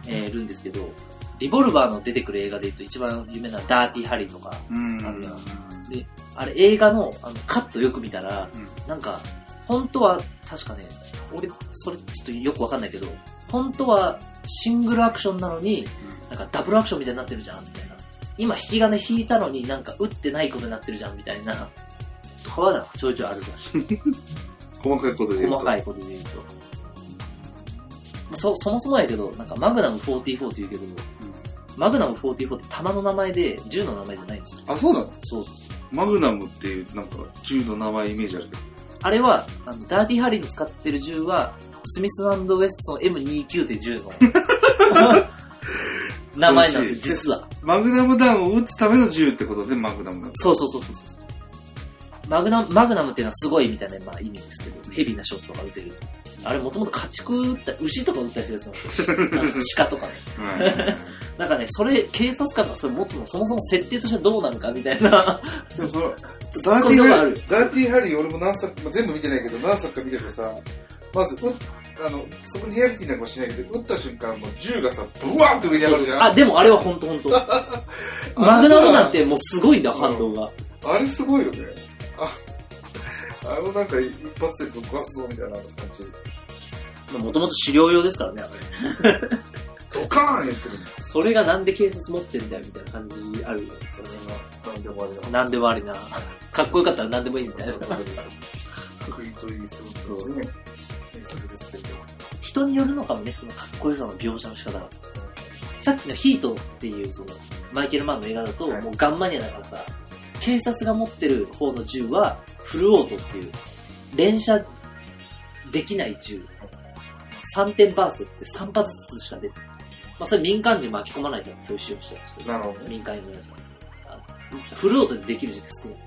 Speaker 1: えーるんですけど、リボルバーの出てくる映画で言うと一番有名なダーティーハリーとか、
Speaker 2: うん。
Speaker 1: あるなであれ映画のあのカットよく見たら、
Speaker 2: うん
Speaker 1: なんか、本当は、確かね、俺、それちょっとよくわかんないけど、本当はシングルアクションなのに、なんかダブルアクションみたいになってるじゃん、みたいな。今引き金引いたのになんか打ってないことになってるじゃん、みたいな。とかはちょいちょいあるらしい。
Speaker 2: 細かいことで言うと。
Speaker 1: 細かいことで言うと。まあそ、そもそもやけど、なんかマグナム44って言うけど、マグナム44って弾の名前で銃の名前じゃないんですよ。
Speaker 2: あ、そうなの？
Speaker 1: そうそうそう。
Speaker 2: マグナムっていう、なんか、銃の名前イメージあるけど。
Speaker 1: あれは、あの、ダーティーハリーの使ってる銃は、スミスウェスソン M29 っていう銃の 名前なんですよ、実は。
Speaker 2: マグナム弾を撃つための銃ってことでマグナムなんだ。
Speaker 1: そうそうそうそうそう。マグナム、マグナムっていうのはすごいみたいな、まあ、意味ですけど、ヘビーなショットが撃てる。あれもともと家畜撃った、牛とか撃ったりするやつなんですよ。鹿とかね。
Speaker 2: はい。
Speaker 1: なんかね、それ、警察官がそれ持つの、そもそも設定としてどうなのかみたいな。
Speaker 2: でもその、ダーティーハリー、ダーティーハリー俺も何作、まあ、全部見てないけど、何作か見ててさ、まず、うあの、そこにリアリティなんかはしないけど、撃った瞬間、もう銃がさ、ブワーンって上に上がるじゃん。
Speaker 1: あ、でもあれは本当本当マグナムなんてもうすごいんだよ、反動が。
Speaker 2: あれすごいよね。あ、あのなんか一発でぶっ壊すぞみたいな感じ。
Speaker 1: もともと狩猟用ですからね、あれ。
Speaker 2: ドカーン言ってるね。
Speaker 1: それがなんで警察持ってんだよ、みたいな感じあるよ。それ
Speaker 2: なんでもあれだ。
Speaker 1: は。なんでもありな。かっこよかったらなんでもいいみたいな。
Speaker 2: クイーント・イーストウッドのね、名作ですけど。
Speaker 1: 人によるのかもね、そのかっこよさの描写の仕方が。さっきのヒートっていう、その、マイケル・マンの映画だと、
Speaker 2: はい
Speaker 1: もうガンマニアだからさ、警察が持ってる方の銃は、フルオートっていう、連射できない銃。3点バーストって3発ずつしか出てまあ、それ民間人巻き込まないからそういう使用してるんですけど、
Speaker 2: なるほどね。
Speaker 1: 民間人のやつフルオートでできる銃って少ない。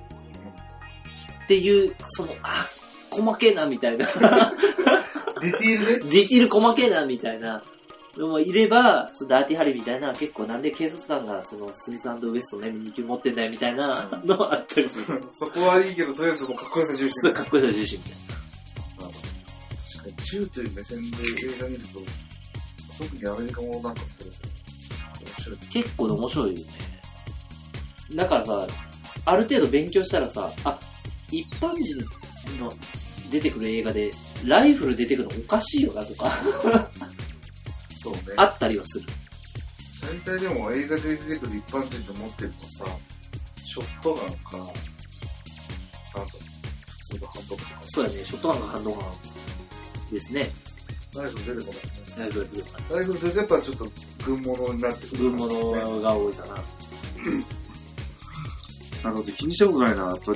Speaker 1: っていう、その、あ、細けえな、みたいな。
Speaker 2: ディティールね。
Speaker 1: ディティール細けえな、みたいなのもいれば、そのダーティーハリーみたいな、結構なんで警察官がそのスミスウエストの M2 級持ってんだよ、みたいなのはあったりする。
Speaker 2: そこはいいけど、とりあえずもうかっこよさ重視。
Speaker 1: すごいかっこよさ重視みたい
Speaker 2: 確かに銃という目線で映画見ると、特にアメリカもなんかそれ、面白い。
Speaker 1: な。結構面白いよね。だからさ、ある程度勉強したらさ、あ、一般人の出てくる映画で、ライフル出てくるのおかしいよなとか、
Speaker 2: そうね。
Speaker 1: あったりはする。
Speaker 2: 大体でも映画で出てくる一般人で持ってるのさ、ショットガンか、なんか、普通のハンドガンか。
Speaker 1: そうやね、ショットガンかハンドガンですね。
Speaker 2: ライフル出てこないね。
Speaker 1: ライフル出てくる
Speaker 2: ライフル出てやっぱちょっと軍物になってくる、
Speaker 1: 軍物が多いかな。
Speaker 2: なるほど、気にしたことないな。やっぱ、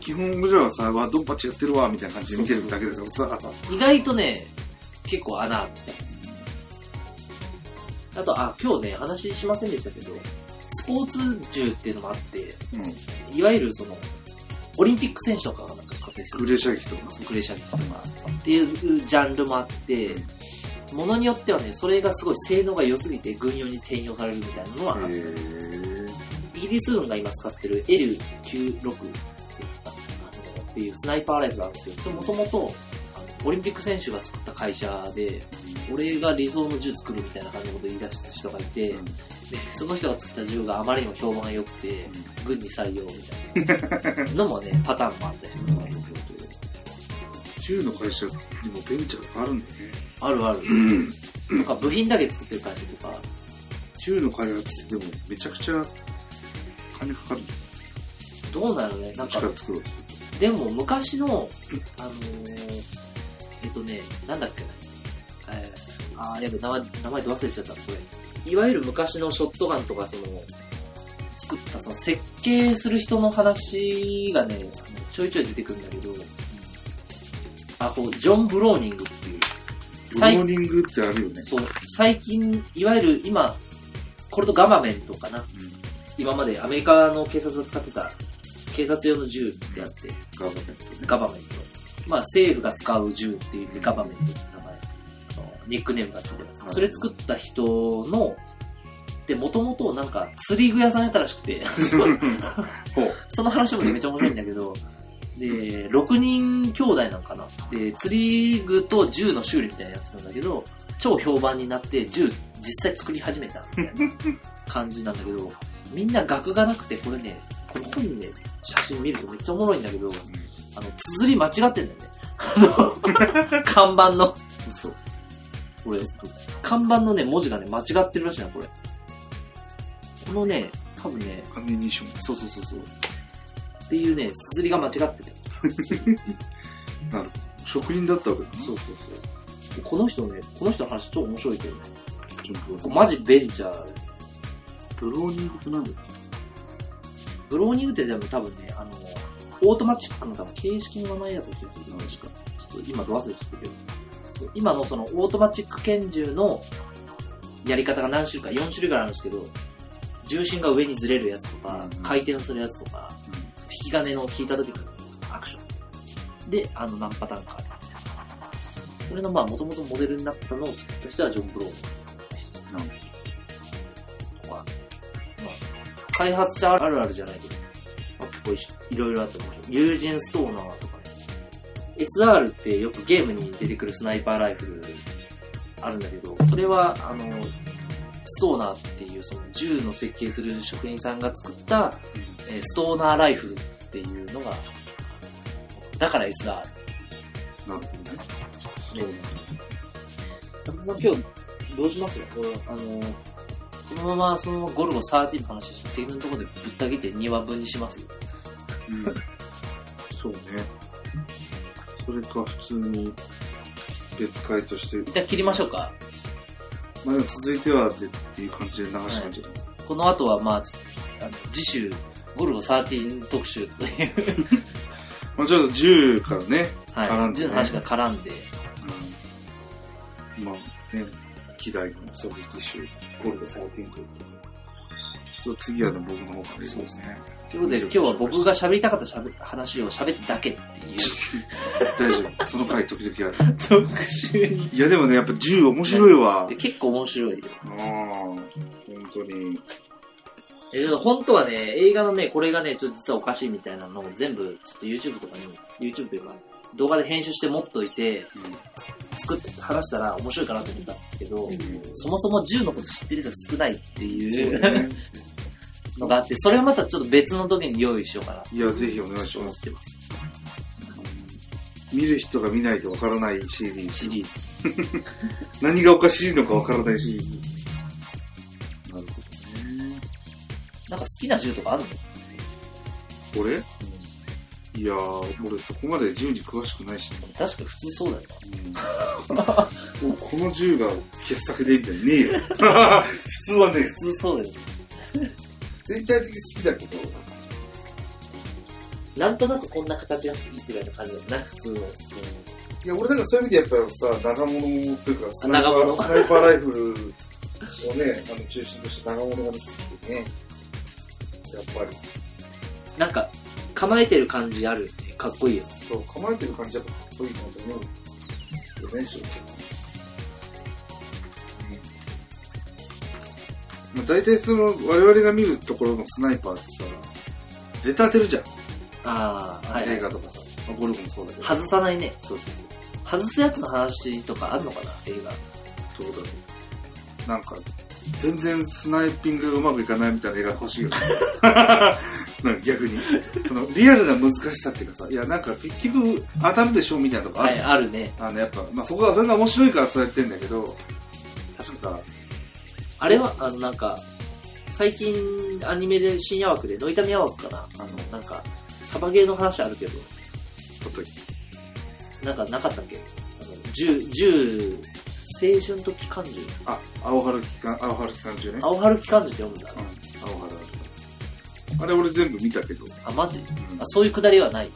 Speaker 2: 基本俺らはさ、わ、ドンパチやってるわ、みたいな感じで見てるだけだからさ。
Speaker 1: 意外とね、結構穴あるみたいです。あと、あ、今日ね、話しませんでしたけど、スポーツ銃っていうのもあって、
Speaker 2: うん。
Speaker 1: いわゆるその、オリンピック選手とかがなんか使ってるんですよ
Speaker 2: グレー射撃とか。
Speaker 1: クレー射撃とかっていうジャンルもあって、ものによってはね、それがすごい性能が良すぎて軍用に転用されるみたいなのはあって、
Speaker 2: へー。
Speaker 1: イギリス軍が今使ってる L96 っていうスナイパーライフルがあるんですけど、それもともとオリンピック選手が作った会社で、俺が理想の銃作るみたいな感じのことを言い出す人がいて、その人が作った銃があまりにも評判が良くて、軍に採用みたいなのもね、パターンもあったりとか
Speaker 2: 銃の会社にもベンチャーがあるんだね。
Speaker 1: あるある。とか部品だけ作ってる会社とか、
Speaker 2: 銃の開発ってでもめちゃくちゃ金かかるんだよ。
Speaker 1: どうなるね、なんか
Speaker 2: 力作ろう
Speaker 1: でも昔の、あのー、えっとね、なんだっけな。えー、あー、やべ、名前、名前ど忘れちゃった、これ。いわゆる昔のショットガンとか、その、作った、その、設計する人の話がね、ちょいちょい出てくるんだけど、あ、こう、ジョン・ブローニングっていう、
Speaker 2: ブローニングってあるよね。
Speaker 1: そう、最近、いわゆる今、これとガバメントかな。今までアメリカの警察が使ってた警察用の銃ってあって、
Speaker 2: ガバメントね。
Speaker 1: ガバメント。まあ政府が使う銃っていうガバメントって名ニックネームがついてます。
Speaker 2: はい
Speaker 1: それ作った人の、で、もともとなんか釣り具屋さんやったらしくて。その話もね、めっちゃ面白いんだけど、で、6人兄弟なんかな。で、釣り具と銃の修理みたいなやつなんだけど、超評判になって銃実際作り始めたみたいな感じなんだけど、みんな額がなくて、これね、この本にね、写真見るとめっちゃおもろいんだけど、あの、綴り間違ってんだよね。あの、看板の、
Speaker 2: 嘘。
Speaker 1: これ、看板のね、文字がね、間違ってるらしいな、これ。このね、多分ね、
Speaker 2: アミニション。
Speaker 1: そうそうそうそう。っていうね、綴りが間違ってて。
Speaker 2: なるほど。職人だったわけだな。
Speaker 1: そうそうそう。この人ね、この人の話超面白いけどね。
Speaker 2: ちょっと
Speaker 1: これマジベンチャー。
Speaker 2: ブローニングってなんだっ
Speaker 1: ブローニングってでも多分ね、あの、オートマチックの多分形式の名前だとしてる確か。ちょっと今ど忘れちゃったけど。今のそのオートマチック拳銃のやり方が何種類か、4種類ぐらいあるんですけど、重心が上にずれるやつとか
Speaker 2: うん、
Speaker 1: 回転するやつとか、引き金の引いた時のアクション。で、あの何パターンかある。それのまあ元々モデルになったのを作った人はジョン・ブロー
Speaker 2: なん
Speaker 1: 開発者あるあるじゃないけど、まあ、結構いいろいろあって面白い。友人ストーナーとかね。SR ってよくゲームに出てくるスナイパーライフルあるんだけど、それは、あの、ストーナーっていうその銃の設計する職人さんが作った、えーストーナーライフルっていうのが、だから SR。
Speaker 2: なるほどね。
Speaker 1: 田中さん今日どうしますこれあの、このままそのままゴルゴ13の話して、敵のところでぶった切って2話分にします？
Speaker 2: うん。そうね。それか普通に別会として、
Speaker 1: 一旦切りましょうか。
Speaker 2: まあでも続いてはでっていう感じで流し感じる。
Speaker 1: この後はまあ、あの次週、ゴルゴ13特集という、
Speaker 2: まあちょっと銃からね、
Speaker 1: はい、
Speaker 2: 絡んでね。
Speaker 1: 10の話が絡んで、
Speaker 2: うん、まあね、希代のソビエト州、ゴルゴ13といちょっと次はね、僕の方からそうですね。
Speaker 1: ということで今日は僕が喋りたかったしゃべ話を喋っただけっていう
Speaker 2: 大丈夫。その回時々ある。
Speaker 1: 特集に。
Speaker 2: いやでもね、やっぱ銃面白いわ
Speaker 1: で。結構面白いよ。
Speaker 2: ああ、本当に。
Speaker 1: えー本当はね、映画のね、これがね、ちょっと実はおかしいみたいなのを全部、ちょっと YouTube とかに、YouTube というか、動画で編集して持っといて、作って話したら面白いかなと思ったんですけど、そもそも銃のこと知ってる人が少ないっていう
Speaker 2: ね。
Speaker 1: のがあって、それをまたちょっと別の時に用意しようかなと
Speaker 2: いや、ぜひお願いし
Speaker 1: 思っ
Speaker 2: ます。
Speaker 1: てます。
Speaker 2: 見る人が見ないとわからないシリーズ。
Speaker 1: シリーズ。
Speaker 2: 何がおかしいのかわからないシリーズ。なるほどね。
Speaker 1: なんか好きな銃とかあるの？
Speaker 2: 俺？いやー、俺そこまで銃に詳しくないしね。
Speaker 1: 確か普通そうだよ。
Speaker 2: もう この銃が傑作でみたいなねえよ。普通はね、
Speaker 1: 普通そうだよ。
Speaker 2: 全体的に好きだけど、
Speaker 1: なんとなくこんな形が好きっていう感じだよな、普通の。
Speaker 2: いや、俺なんかそういう意味でやっぱさ、長物というか、スナイパー、スナイパーライフルをね、あの中心とした長物が好きでね。やっぱり。
Speaker 1: なんか、構えてる感じある。かっこいいよ。
Speaker 2: そう、構えてる感じやっぱかっこいいなと思うよね、正直。まあ、大体その、我々が見るところのスナイパーってさ、絶対当てるじゃん。
Speaker 1: ああ、はい、はい
Speaker 2: 映。画とかさ。まあ、ゴルフもそうだけど。
Speaker 1: 外さないね。
Speaker 2: そうそうそう。
Speaker 1: 外すやつの話とかあるのかな、映画。
Speaker 2: どうだろう。なんか、全然スナイピングがうまくいかないみたいな映画欲しいよね。なんか逆に。その、リアルな難しさっていうかさ、いや、なんか結局当たるでしょみたいなとこある
Speaker 1: はい。あるね。
Speaker 2: あの、やっぱ、まあそこが、それが面白いからそうやってんだけど、確か、
Speaker 1: あれは、あの、なんか、最近アニメで深夜枠で、ノイタミヤ枠かな。あの、なんか、サバゲーの話あるけど、なんかなかったっけ？あの、銃、銃、青春と機関銃。
Speaker 2: あ、青春期間、青春期間中ね。
Speaker 1: 青春銃って読むんだ。
Speaker 2: うん、青春あれ俺全部見たけど、
Speaker 1: あ、マジ？
Speaker 2: うん
Speaker 1: あ、そういうくだりはない。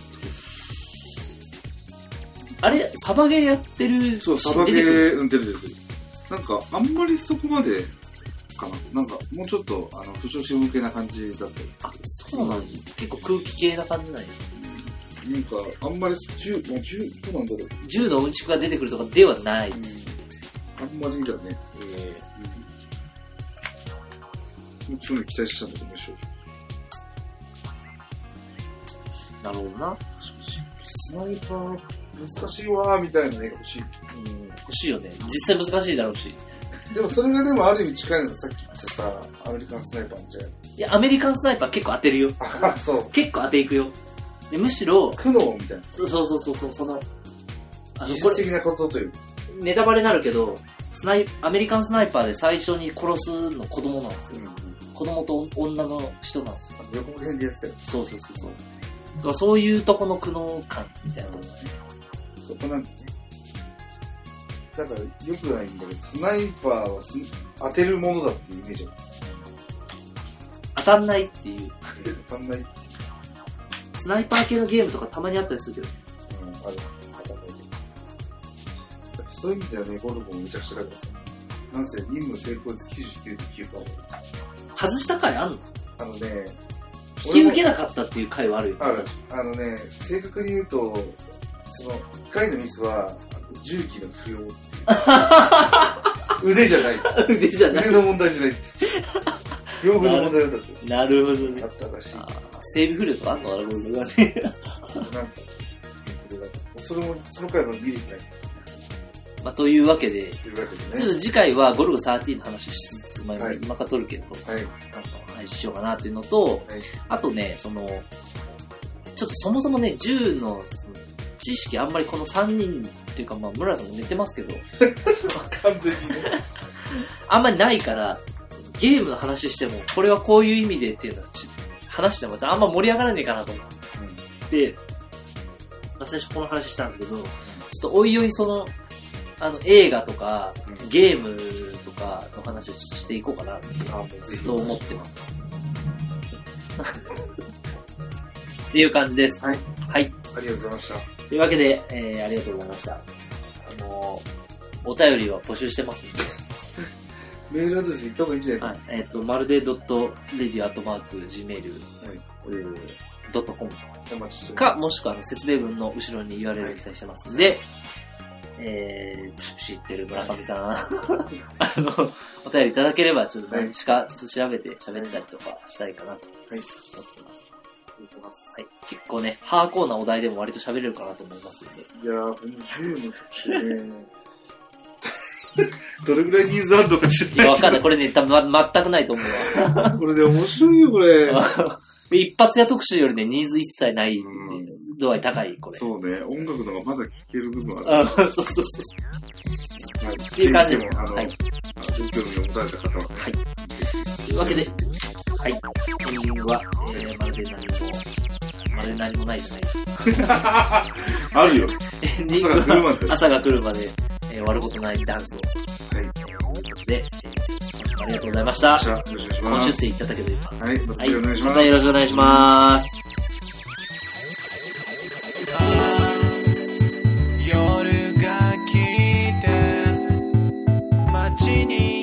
Speaker 1: あれ、サバゲーやってる
Speaker 2: そう、サバゲー、うん、出る。なんか、あんまりそこまで、かな。なんか、もうちょっと、あの、不調子向けな感じだったよ。
Speaker 1: あ、そうなんです結構空気系な感じなんや。
Speaker 2: なんか、あんまり、銃、もう銃、どうなんだろう。
Speaker 1: 銃のうんちくが出てくるとかではない。
Speaker 2: うん。あんまりだね。うん。すごい期待してたんだけどね、正直。
Speaker 1: なるほどな。
Speaker 2: スナイパー、難しいわー、みたいな映画欲しい。
Speaker 1: うん、欲しいよね。実際難しいだろうし。
Speaker 2: でもそれがでもある意味近いのがさっき言ったさ、アメリカンスナイパーみたい
Speaker 1: いや、アメリカンスナイパー結構当てるよ。
Speaker 2: な。あ、そう。
Speaker 1: 結構当ていくよ。でむしろ、
Speaker 2: 苦悩みたいな。
Speaker 1: そうそうそうそう、その、あの、
Speaker 2: 技
Speaker 1: これ、
Speaker 2: 術的なことというか。
Speaker 1: ネタバレになるけど、スナイ、アメリカンスナイパーで最初に殺すの子供なんですよ。子供と女の人なんですよ。
Speaker 2: あの予告編でやってたよ。
Speaker 1: そうそうそうそう。だからそういうとこの苦悩感みたいなとこ。
Speaker 2: そこなんだね。だから、よくないんだけど、スナイパーはす当てるものだっていうイメージが
Speaker 1: 当たんないっていう。
Speaker 2: 当たんないって
Speaker 1: スナイパー系のゲームとかたまにあったりするけど。
Speaker 2: うん、ある。当たんないそういう意味ではね、ゴルフもめちゃくちゃ楽ですよ。なんせ、任務成功率99.9%
Speaker 1: 外した回あんの？
Speaker 2: あのね、
Speaker 1: 引き受けなかったっていう回はあるよ。
Speaker 2: ある。あのね、正確に言うと、その、1回のミスは、あの重機の不要っ。腕じゃない。
Speaker 1: 腕じゃない
Speaker 2: 腕。の問題じゃないって。の問題だったって
Speaker 1: なるほどね
Speaker 2: あ。ったらしい。
Speaker 1: あー整備不良とかあんのかな、これがね。
Speaker 2: なんか、これがそれも、その回も見れてない
Speaker 1: まあ、というわけで、
Speaker 2: というわけ
Speaker 1: ちょっ。と次回はゴルゴ13の話をしつつ、まあ、
Speaker 2: はい
Speaker 1: 今から撮るけど、
Speaker 2: はい。
Speaker 1: なんか配信しようかなっていうのと、
Speaker 2: はい。
Speaker 1: あとね、その、ちょっとそもそもね、銃のその知識あんまりこの3人っていうか、まあ、村さんも寝てますけど、
Speaker 2: 完全にね。
Speaker 1: あんまりないから、ゲームの話しても、これはこういう意味でっていうのはち話してもあんま盛り上がらねえかなと思って、まあ、最初この話したんですけど、ちょっとおいおいその、あの、映画とか、
Speaker 2: うん
Speaker 1: ゲームとかの話をしていこうかなって
Speaker 2: あ、もうぜひ。
Speaker 1: そう思ってます。っていう感じです。
Speaker 2: はい。
Speaker 1: はい。
Speaker 2: ありがとうございました。
Speaker 1: というわけで、えー、ありがとうございました。あのー、お便りは募集してますんで、
Speaker 2: メールアドレス言った方がいいんじゃない
Speaker 1: はい。えっ、と、まるでドットレディアットマーク Gmail
Speaker 2: はい。
Speaker 1: ドットコムか。もしくはあの説明文の後ろに URL を記載してますんで、えー、知ってる村上さん、あの、お便りいただければ、ちょっと何しかちょっと調べて喋ったりとかしたいかなと
Speaker 2: はい。
Speaker 1: 思ってます。
Speaker 2: 言ってます。
Speaker 1: はい。結構ね、ハーコーなお題でも割と喋れるかなと思いますんで。
Speaker 2: いやー、この銃の特集ね。どれぐらいニーズあるのか知
Speaker 1: いや、
Speaker 2: らない
Speaker 1: わかんない。これね、多分ま全くないと思うわ。
Speaker 2: これで面白いよ、これ。
Speaker 1: 一発屋特集よりね、ニーズ一切ない、
Speaker 2: う
Speaker 1: 度合い高い、これ。
Speaker 2: そうね、音楽の方がまだ聴ける部分ある。
Speaker 1: あそうそうそう。
Speaker 2: はい。っ
Speaker 1: っていう感じですはい
Speaker 2: 勉強に持たれた方はね。
Speaker 1: はい。というわけで、はい。エンディングは、えー、まるで何も、まるで何もないじゃない。
Speaker 2: あるよ。
Speaker 1: エンディングは
Speaker 2: 朝が来るまで。
Speaker 1: 朝が来るまで、えー終わることないダンスを。
Speaker 2: はい。
Speaker 1: で、えーありがとうございました。
Speaker 2: よろしくお願いし
Speaker 1: 今週っ。て言っちゃったけど、今。
Speaker 2: はい、また
Speaker 1: はい。
Speaker 2: 次回お願いしま。
Speaker 1: ますたよろしくお願いします。
Speaker 3: 夜が来て街に